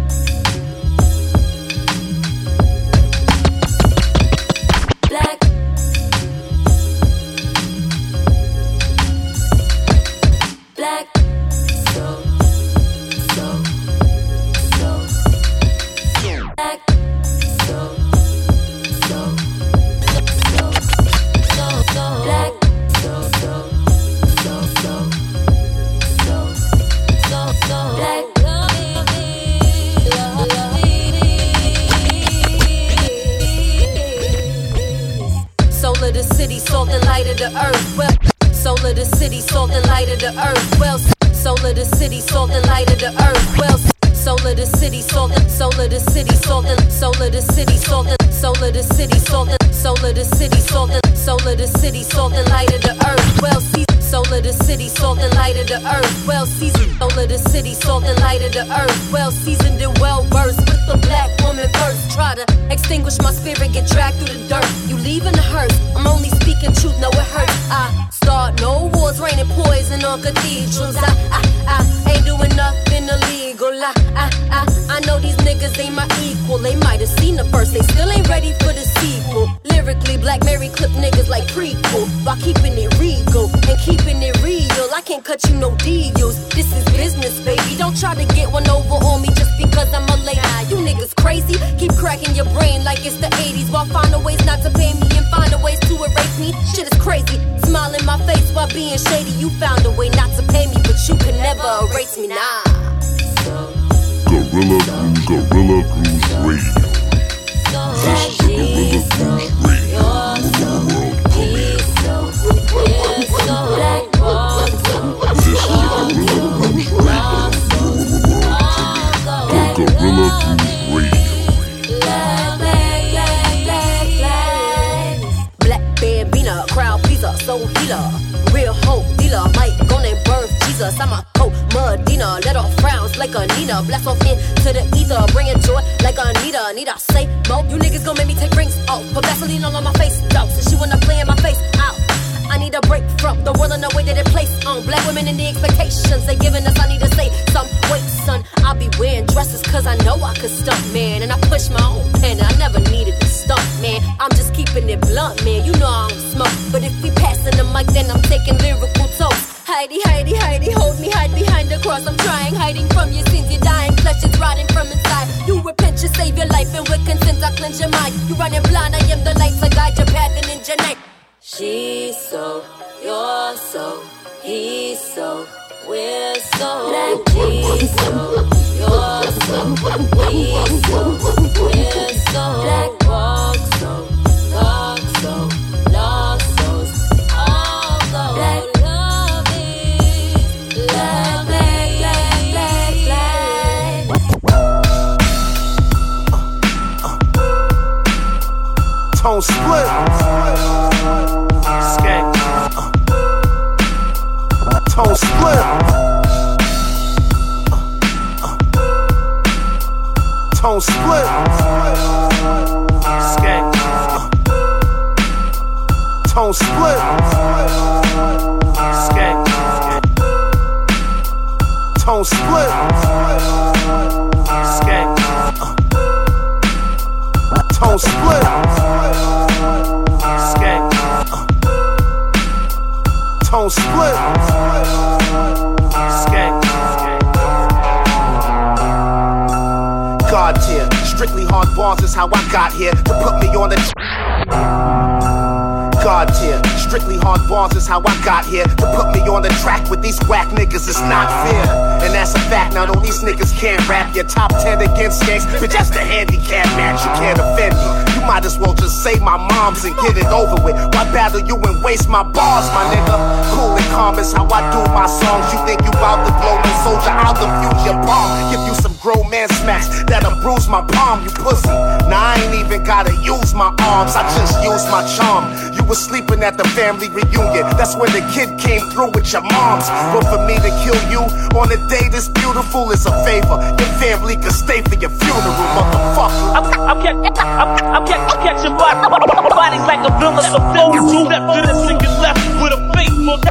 And get it over with. Why battle you and waste my bars, my nigga? Cool and calm is how I do my songs. You think you bout to blow, no soldier, I'll defuse your bomb. Give you some grown man smacks that'll bruise my palm, you pussy. Now I ain't even gotta use my arms, I just use my charm. You was sleeping at the family reunion, that's when the kid came through with your moms. But for me to kill you on a day this beautiful is a favor. Your family could stay for your funeral, motherfucker. I'm, I'm, catch, I'm, I'm, catch, I'm catching bodies like a villain supposed to. Left to this nigga left with a faithful.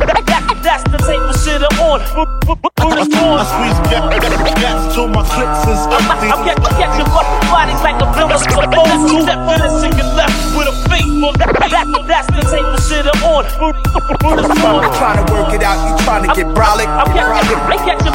That's the tape for shit I'm on. I squeeze gas till my clips is empty. I'm catching bodies like a villain supposed to. Left to this nigga left with a faithful. That's the for shit I'm on. I'm trying to work it out, you trying to get brolic. I'm catching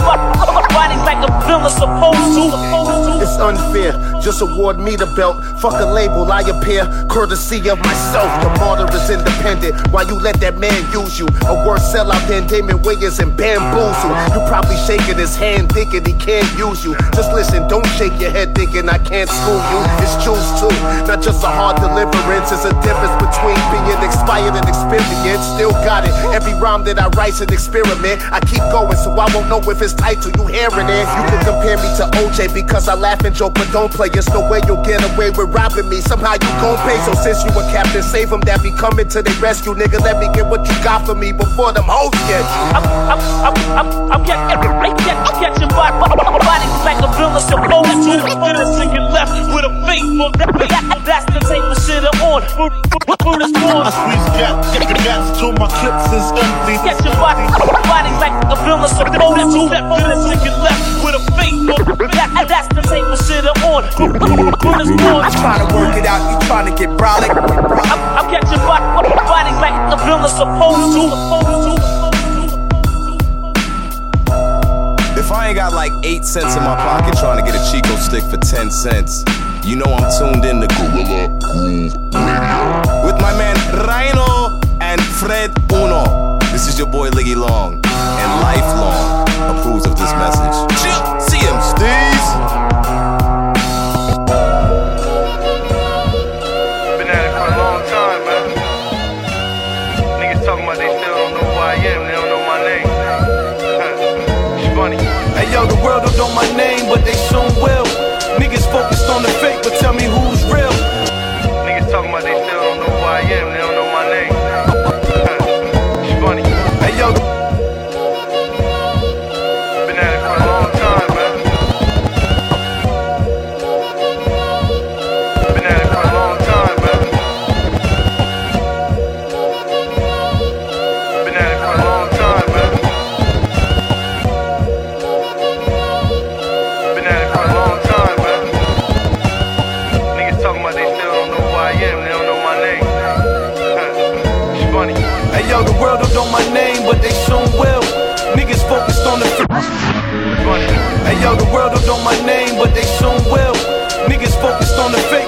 bodies like a villain supposed to. It's unfair, just award me the belt. Fuck a label, I appear courtesy of myself. The martyr is independent. Why you let that man use you? A worse sellout than Damon Wayans and bamboozle. You probably shaking his hand thinking he can't use you. Just listen, don't shake your head thinking I can't school you. It's choose too, not just a hard deliverance. It's a difference between being expired and experienced. Still got it. Every rhyme that I write's an experiment. I keep going, so I won't know if it's tight till you hearing it. You can compare me to OJ because I laugh and joke, but don't play. There's no way you'll get away with robbing me. Somehow you gon' pay. So since you a captain, save them that be coming to their rescue. Nigga, let me get what you got for me before them hoes get you. I'm, I'm, I'm, I'm, I'm catching, I'm catching bodies like a villain supposed to. Then a nigga left with a faithful. That's the tape for shit I'm on. I squeeze gas, gas till my clips is empty. Catching bodies like a villain supposed to. Then a nigga left with a faithful. That's the tape for shit I'm on. I'm trying to work it out, you trying to get brolic. I'm, I'm catching bodies like a villain supposed to. If I ain't got like eight cents in my pocket trying to get a Chick-O-Stick for 10 cents, you know I'm tuned in to Gorilla Groove Radio. With my man Rhino and Fred Uno. This is your boy Liggy Long, and Lifelong approves of this message. Chill, see him, Steez. Hey yo, the world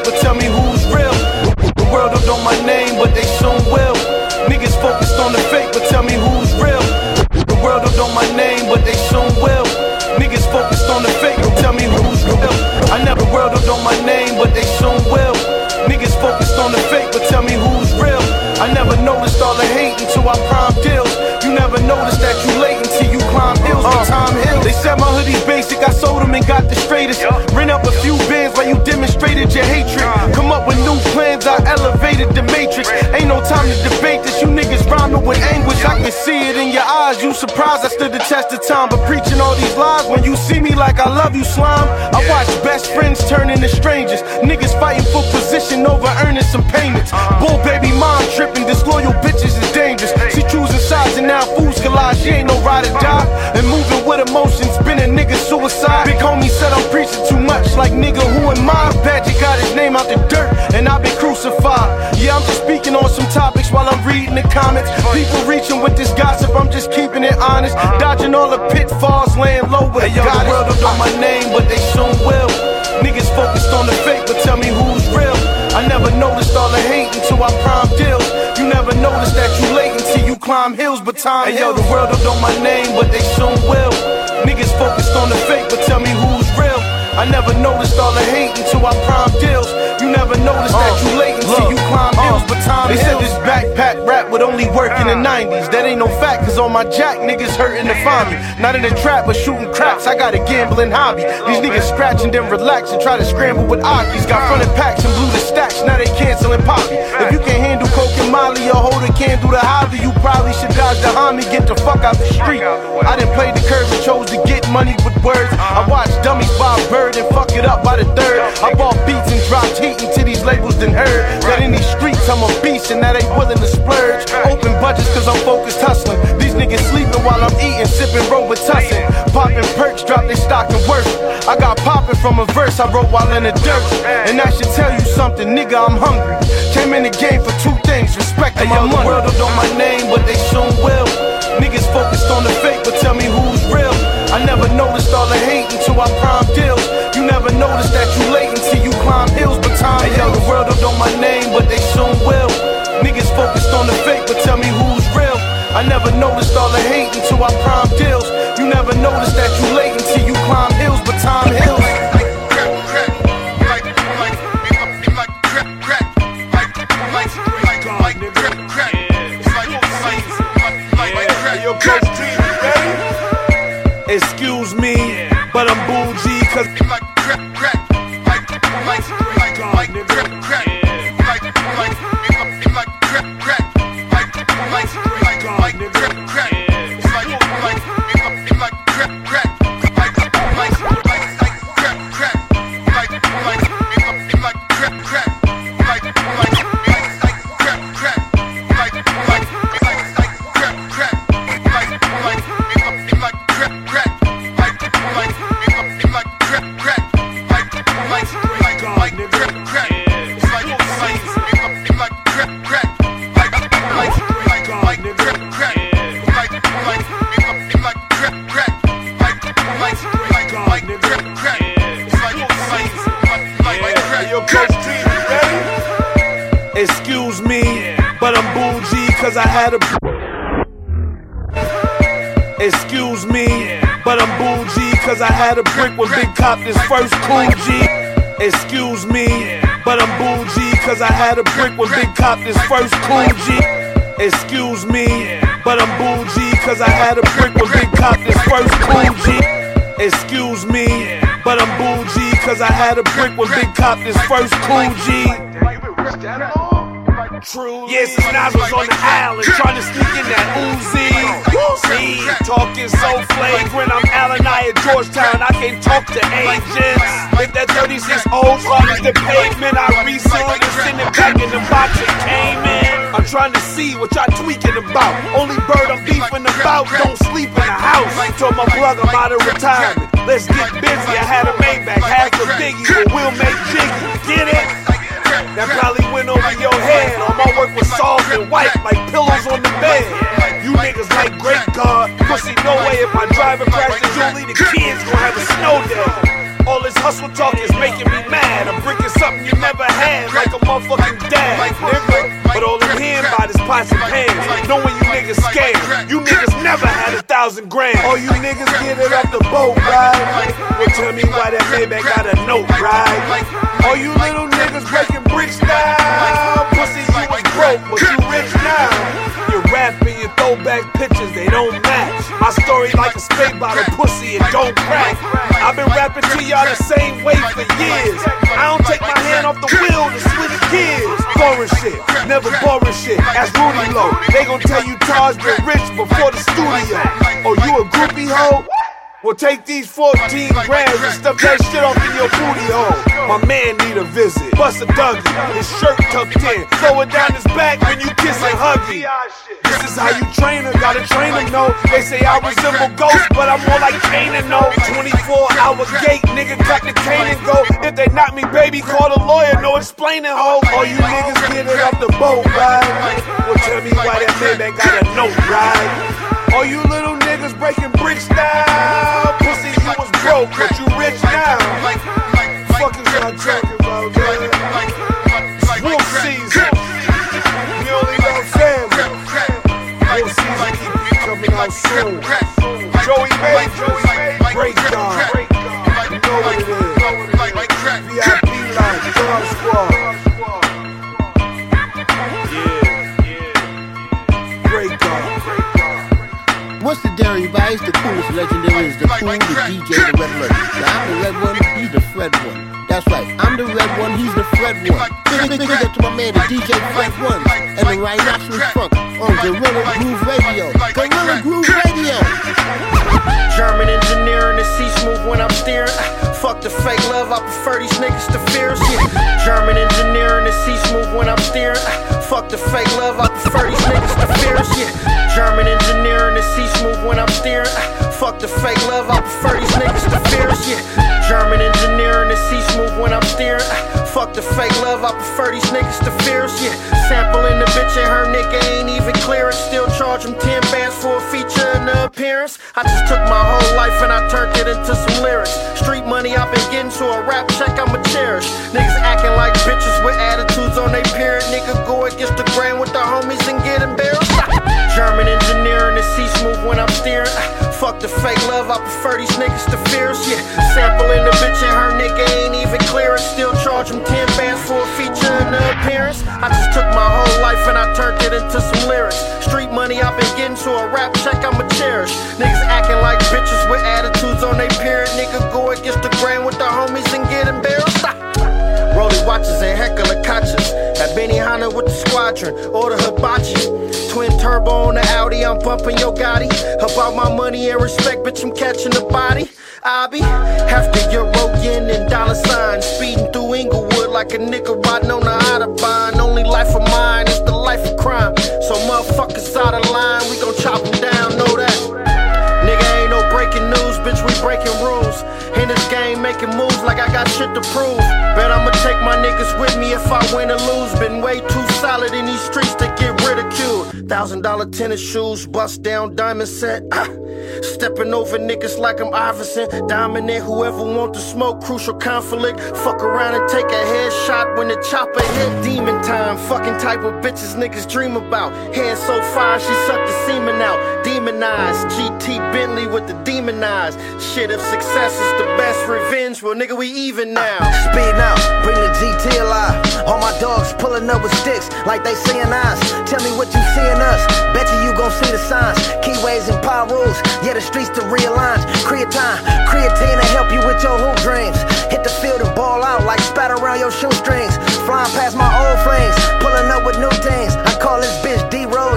but tell me who's real. The world don't know my name, but they soon will. Niggas focused on the fake, but tell me who's real. The world don't know my name, but they soon will. Niggas focused on the fake, but tell me who's real. I never world don't know my name, but they soon will. Niggas focused on the fake, but tell me who's real. I never noticed all the hate until I prime deals. You never noticed that you late until you climb hills with uh. Hill. They said my hoodie's basic, I sold them and got the straightest. Yep. Up a few bands while you demonstrated your hatred. Uh. Come up with new plans, I elevated the matrix. Ain't no time to debate this, you niggas rhyming with anguish. I can see it in your eyes, you surprised I stood the test of time. But preaching all these lies when you see me like I love you, slime. I watch best friends turn into strangers. Niggas fighting for position over earning some payments. Uh. Bull baby mom tripping, disloyal bitches is dangerous. She choosing sides and now fools collide, she ain't no ride or die and moving with emotions, been a nigga suicide. Big homie said I'm preaching too much, like nigga, who am I? Patrick got his name out the dirt, and I've been crucified. Yeah, I'm just speaking on some topics while I'm reading the comments. People reaching with this gossip, I'm just keeping it honest. Uh-huh. Dodging all the pitfalls, laying low with hey, young the world don't know my name, but they soon will. Niggas focused on the fake, but tell me who's real. I never noticed all the hate until I prime deals. You never noticed that you late climb hills, but time Hey, yo, the world don't know my name, but they soon will. Niggas focused on the fake, but tell me who's real. I never noticed all the hate until I prime deals. Never noticed that you late until you climb hills, but time They said this backpack rap would only work in the 90s. That ain't no fact, cause on my jack, niggas hurting to find me. Not in the trap, but shooting craps. I got a gambling hobby. These niggas scratch and then relax and try to scramble with Akis. Got fronted packs and blew the stacks, now they canceling poppy. If you can handle coke and molly or hold a candle to hobby, you probably should dodge the homie, get the fuck out the street. I didn't play the curve and chose to get money with words. I watched dummies buy a bird and fuck it up by the third. I bought beats and dropped heat into these labels then heard that in these streets I'm a beast and that ain't willing to splurge. Open budgets cause I'm focused hustling. These niggas sleeping while I'm eating, sipping Robitussin. Popping perks, drop they stock and worth. I got popping from a verse I wrote while in the dirt. And I should tell you something, nigga, I'm hungry. Came in the game for two things, respect and Hey, my yo, the world don't know my name, but they soon will. Niggas focused on the fake, but tell me who's real. I never noticed all the hate until I prime deals. You never noticed that you late until you climb hills, but time Hey, yo, the world don't know my name, but they soon will. Niggas focused on the fake, but tell me who's real. I never noticed all the hate until I prime deals. You never noticed that you late until you climb hills, but time heals. Had a. Excuse me, but I'm bougie cause I had a brick when Big Cop this first cool G. Excuse me, but I'm bougie cause I had a brick when Big Cop this first cool G. Excuse me, but I'm bougie cause I had a brick when Big Cop this first cool G. Excuse me, but I'm bougie cause I had a brick when Big Cop this first cool G. True. Yeah, since Nas was on the island trying to sneak in that Uzi. See, talking so flagrant. I'm Allen I at Georgetown. I can't talk to agents. If that 36 old as the pavement, I resealed and send it back in the box it came in. I'm trying to see what y'all tweaking about. Only bird I'm beefing about don't sleep in the house. Told my plug I'm out of retirement. Let's get busy. I had a Maybach, half a Biggie, but we'll make Jiggy. Get it? That probably went over your head. All my work was soft and white, like pillows on the bed. You niggas like great God. Pussy, no way if my driver crashed the Julie, the kids gon' have a snow day. All this hustle talk is making me mad. I'm bringing something you never had, like a motherfucking dad, nigga. But all I'm hearing about is pots and pans. Knowing you niggas scared. You niggas never had a thousand grand. All you niggas get it off the boat, right? Well, tell me why that Maybach got a note, right? All you little niggas breaking bricks down. Pussy, you was broke, but you rich now. Rapping, you throw back pictures, they don't match. My story like a spade bottle pussy, it don't crack. I've been rapping to y'all the same way for years. I don't take my hand off the wheel to switch gears. Foreign shit, never boring shit. That's Rudy Low. They gon' tell you Taj been rich before the studio. Oh, you a groupie hoe? Well, take these 14 grams and stuff that shit off in your booty hole. My man need a visit. Bust a Dougie, his shirt tucked in. Throw it down his back when you kiss and huggy. This is how you train her, gotta train them, no. They say I resemble ghosts, but I'm more like Kanan, no. 24 hour gate, nigga, cut the cane and go. If they knock me, baby, call a lawyer, no explaining, ho. All you niggas get it off the boat, right? Well, tell me why that Maybach got a note, right? All you little niggas breaking bricks down. Pussy, you was broke, but you rich now. Fuck is y'all talking about, with the squadron, hibachi. Twin turbo on the Audi, I'm bumping your Gotti. About my money and respect, bitch, I'm catching the body. I be the euro yen and dollar signs. Speeding through Inglewood like a nigga riding on the Autobahn. Only life of mine is the life of crime. So motherfuckers out of line, we gon' chop them down, know that. Nigga ain't no breaking news, bitch, we breaking rules. In this game, making moves like I got shit to prove. Bet I'ma take my niggas with me if I win or lose. Been way too solid in these streets to get ridiculed. Thousand dollar tennis shoes, bust down diamond set. Ah. Stepping over niggas like I'm Iverson. Dominant, whoever want to smoke, crucial conflict. Fuck around and take a headshot when the chopper hit. Demon time, fucking type of bitches niggas dream about. Hair so fine, she sucked the semen out. Demonized, GT Bentley with the demon eyes. Shit, if success is the best revenge, well, nigga, we even now. Speed now, bring the GT alive. All my dogs pulling up with sticks like they seeing eyes. Tell me what you see in us. Bet you you gon' see the signs. Keyways and power rules. Yeah, the streets to realign. Creatine, creatine to help you with your hoop dreams. Hit the field and ball out like spat around your shoestrings. Flying past my old flames, pulling up with new things. I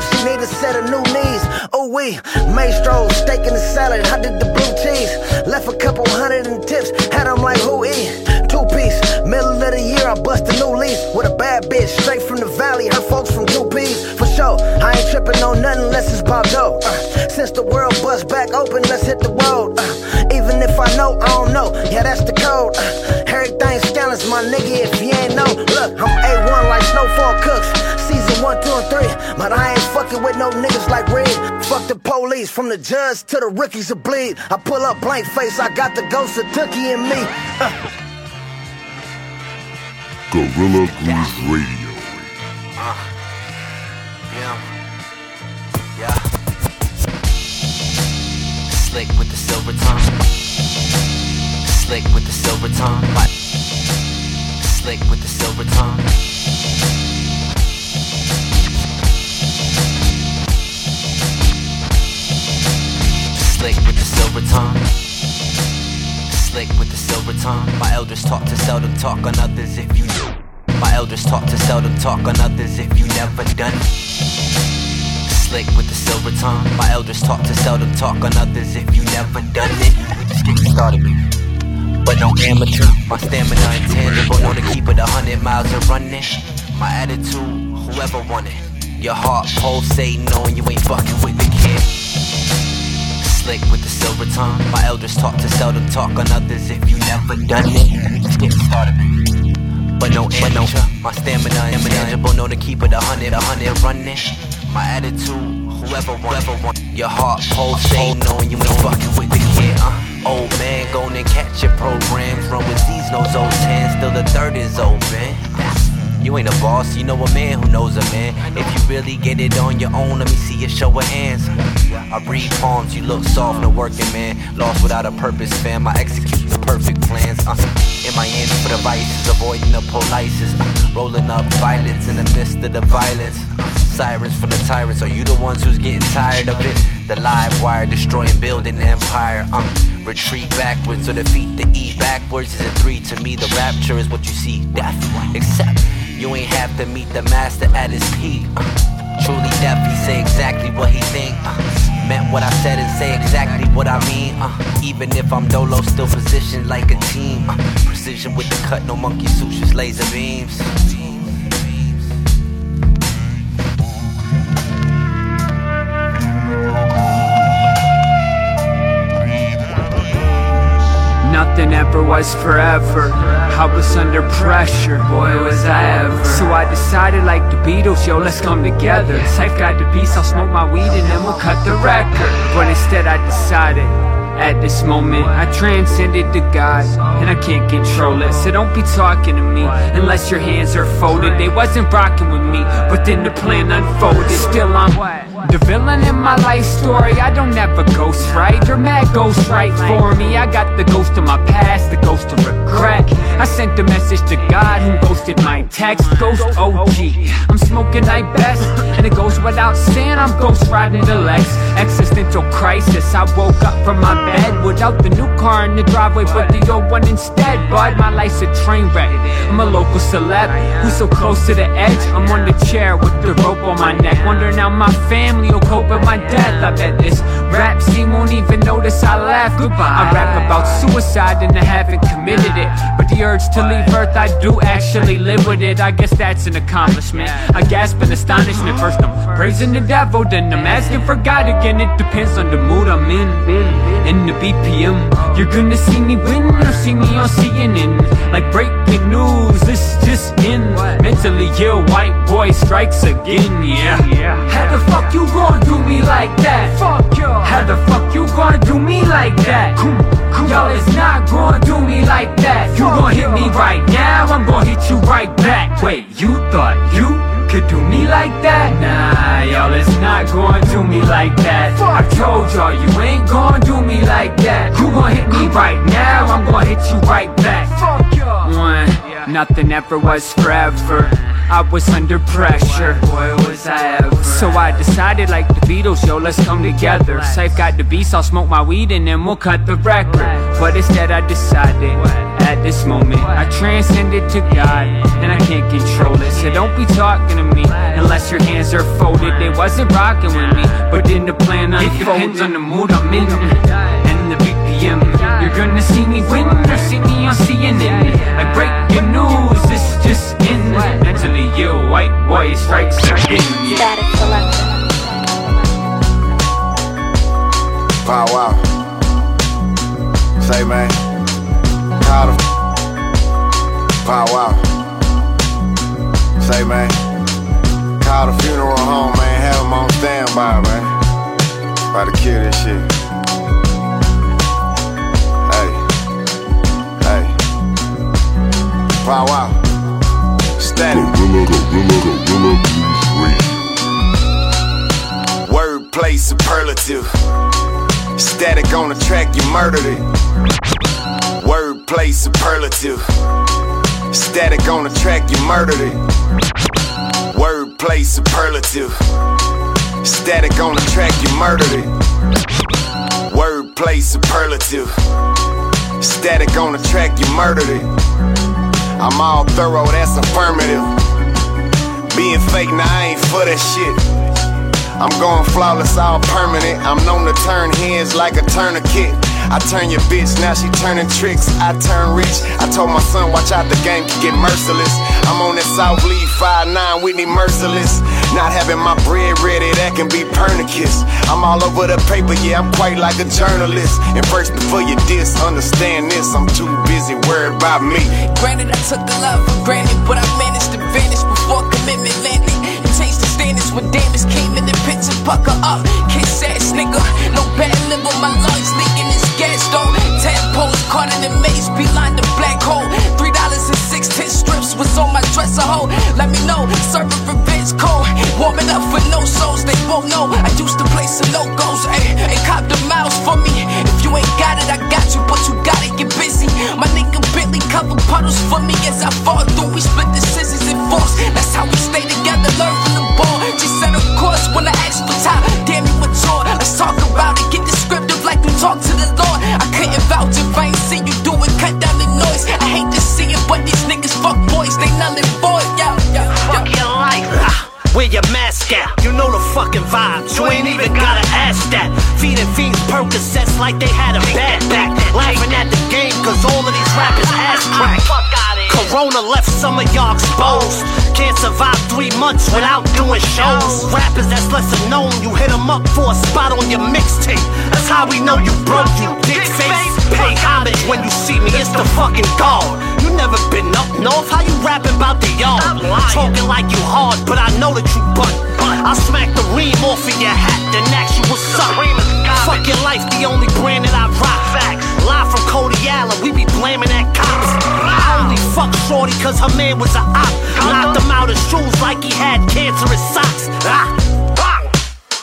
She need a set of new knees. Oh we, maestro, steak in the salad. I did the blue cheese. Left a couple hundred in tips. Had them like who eat? Two piece. Middle of the year, I bust a new lease with a bad bitch straight from the valley. Her folks from two P's for sure. I ain't tripping on nothing unless it's Bob Doe. Uh, since the world bust back open, let's hit the road. Uh, even if I know, I don't know. Yeah, that's the code. Uh, everything's scandalous, my nigga. If you ain't know, look, I'm A1 like Snowfall Cooks. Season one, two, and three. But I ain't fucking with no niggas like Red. Fuck the police, from the judge to the rookies that bleed. I pull up blank face, I got the ghost of Tookie in me. Uh. Gorilla Groove Radio. Yeah. Yeah. Slick with the silver tongue. Slick with the silver tongue. Slick with the silver tongue. Slick with the silver tongue. Slick with the silver tongue. My elders taught to seldom talk on others if you. My elders taught to seldom talk on others if you never done it. Slick with the silver tongue. My elders taught to seldom talk on others if you never done it. We just getting started. But no amateur. My stamina intangible. To keep it a hundred miles of running. My attitude, whoever want it. Your heart pulsating, knowing you ain't fucking with the kid. Slick with the silver tongue. My elders taught to seldom talk on others if you never done it. Get started. But no, but no, my stamina is tangible. Know to keep it a hundred, a hundred running. My attitude, whoever want, whoever want. Your heart pulsating, knowing you ain't fucking with the kid. Uh. Old man, go and catch your programs. Run with these, no old 10, still the third is open. You ain't a boss, you know a man who knows a man. If you really get it on your own, let me see you show of hands. I read palms, you look soft, no working man. Lost without a purpose, fam. I execute the perfect plans. Uh, in my hands for the vices, avoiding the polices. Rolling up violence in the midst of the violence. Sirens from the tyrants, are you the ones who's getting tired of it? The live wire destroying building empire. Um, retreat backwards or defeat the E backwards is a three. To me, the rapture is what you see. Death, except you ain't have to meet the master at his peak. Uh, truly deaf, he say exactly what he think. Uh, meant what I said and say exactly what I mean. Uh, even if I'm dolo, still positioned like a team. Uh, precision with the cut, no monkey suits, just laser beams. Nothing ever was forever. I was under pressure, boy, was I ever. So I decided, like the Beatles, yo, let's come together. Safe got the peace, I'll smoke my weed and then we'll cut the record. But instead, I decided. At this moment, I transcended to God, and I can't control it. So don't be talking to me unless your hands are folded. They wasn't rocking with me, but then the plan unfolded. Still, I'm the villain in my life story, I don't ever ghost right or mad ghost right for me. I got the ghost of my past, the ghost of regret. I sent a message to God who ghosted my text. Ghost OG, I'm smoking night best, and it goes without saying I'm ghost riding the Lex. Existential crisis, I woke up from my bed without the new car in the driveway, but the old one instead. But my life's a train wreck. I'm a local celeb who's so close to the edge. I'm on the chair with the rope on my neck, wondering how my family family will cope with my death. I bet this rap scene won't even notice I left. Goodbye. I rap about suicide and I haven't committed it. But the urge to leave Earth, I do actually live with it. I guess that's an accomplishment. I gasp in astonishment. First I'm praising the devil, then I'm asking for God again. It depends on the mood I'm in. And the BPM. You're gonna see me win or see me on CNN. Like breaking news, this just in. Mentally ill white boy strikes again, yeah. How the fuck you gonna do me like that? Fuck you. How the fuck you gonna do me like that? Y'all is not gonna do me like that. You gonna hit me right now, I'm gonna hit you right back. Wait, you thought you could do me like that? Nah, y'all is not gonna do me like that. I told y'all you ain't gonna do me like that. You gonna hit me right now, I'm gonna hit you right back. Fuck y'all. One, nothing ever was forever. I was under pressure. Boy, was I ever. So I decided, like the Beatles, yo, let's come together. Safe got the beats, I'll smoke my weed and then we'll cut the record. But instead, I decided, at this moment, I transcended to God, and I can't control it. So don't be talking to me unless your hands are folded. They wasn't rocking with me, but then the plan unfolded. It depends on the mood I'm in and the BPM. You're gonna see me win or see me on CNN. Like breaking news, this is just in. Mentally ill, white boy strikes again. Static selector. Wow, wow. Say, man. Call the. Wow, wow. Say, man. Call the funeral home, man. Have them on standby, man. About to kill this shit. Wow, wow. Static. Gorilla, gorilla, gorilla. Wordplay superlative. Static on the track, you murdered it. Wordplay superlative. Static on the track, you murdered it. Wordplay superlative. Static on the track, you murdered it. Wordplay superlative. Static on the track, you murdered it. I'm all thorough, that's affirmative. Being fake, now I ain't for that shit. I'm going flawless, all permanent. I'm known to turn heads like a tourniquet. I turn your bitch, now she turning tricks. I turn rich. I told my son, watch out, the game can get merciless. I'm on that South Lead 5-9, Whitney Merciless. Not having my bread ready, that can be pernicus. I'm all over the paper, yeah, I'm quite like a journalist. And first, before you diss, understand this, I'm too busy worried about me. Granted, I took the love for granted, but months without doing shows. Rappers that's lesser known, you hit 'em up for a spot on your mixtape. That's how we know you broke, you dick face. Pay homage when you see me, it's the fucking God. You never been up north, how you rapping about the yard? Talking like you hard, but I know that you butt. I smack the ream off of your hat, then ask you what's up. Fuck your life, the only brand that I rock. Facts. Live from Cody Allen, we be blaming that cops. I only fuck Shorty cause her man was a op. Knocked him out of shoes like he had cancerous socks. Ah.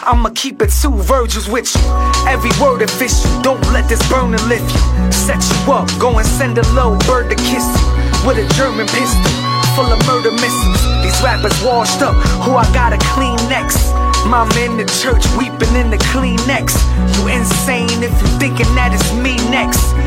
I'ma keep it two Virgils with you. Every word official. Don't let this burner lift you. Set you up. Go and send a low bird to kiss you. With a German pistol. Full of murder missiles. These rappers washed up. Who I gotta clean next? Mama in the church weeping in the Kleenex. You insane if you thinking that it's me next.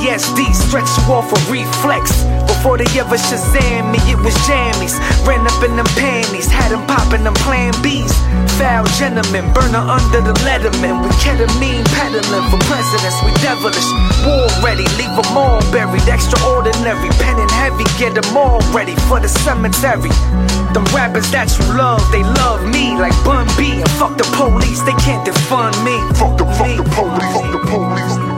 PTSD stretch you off a reflex. Before they ever Shazam me, it was jammies. Ran up in them panties, had them popping them plan Bs. Foul gentlemen, burner under the letterman. We ketamine peddling for presidents, we devilish. War ready, leave them all buried. Extraordinary, pen and heavy, get them all ready for the cemetery. Them rappers that you love, they love me like Bun B. And fuck the police, they can't defund me. Fuck the, fuck the police, fuck the police.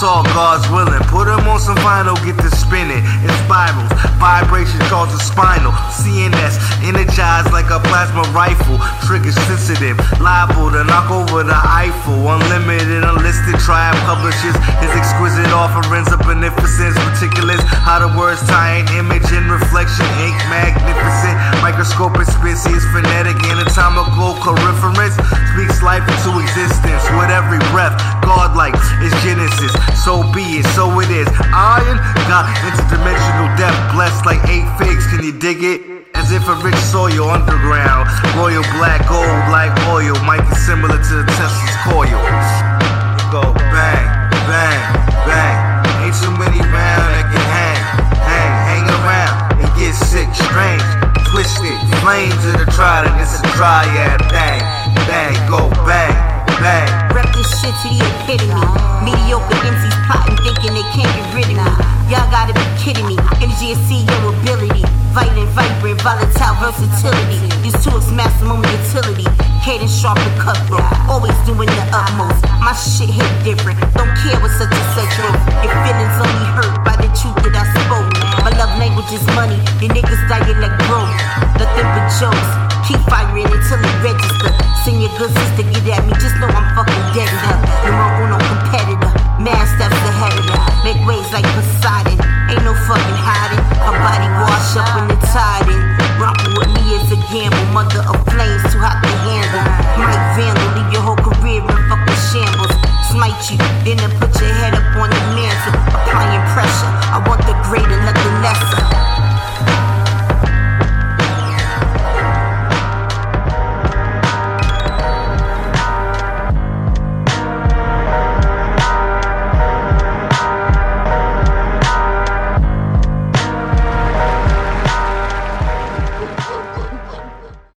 All God's willing. Put him on some vinyl, get to spinning. In spirals, vibration causes spinal. CNS, energized like a plasma rifle. Trigger sensitive, liable to knock over the Eiffel. Unlimited, unlisted, tribe publishes his exquisite offerings of beneficence. Meticulous, how the words tie in image and reflection. Ink magnificent, microscopic species, phonetic, anatomical, coriferous. Speaks life into existence with every breath. Godlike is Genesis, so be it, so it is. Iron got interdimensional depth, blessed like eight figs. Can you dig it? As if a rich soil underground, royal black gold like oil, might be similar to the Tesla's coil. It go bang, bang, bang. Ain't too many round that can hang, hang, hang around and get sick, strange, twisted. Flames of the trident, it's a triad. Bang, bang, go bang, bang. Rep this shit to the epitome. Mediocre MCs plotting, thinking they can't get rid of me. Y'all gotta be kidding me. Energy and CEO ability. Violent, vibrant, volatile versatility. These tools maximum utility. Cadence sharp and cutthroat. Always doing the utmost. My shit hit different. Don't care what such and such wrote. Your feelings only hurt by the truth that I spoke. My love language is money. The niggas dying like broke. Nothing but jokes. Keep firing until it register. Send your good sister get at me, just know I'm fucking getting her. You won't no competitor, mad steps ahead of her. Make waves like Poseidon, ain't no fucking hiding. Her body wash up in the tide and Romping with me is a gamble, mother of flames too hot to handle. Mike Vandal, leave your whole career in fucking shambles. Smite you, then I put your head up on the mantle. Applying pressure, I want the greater, not the lesser.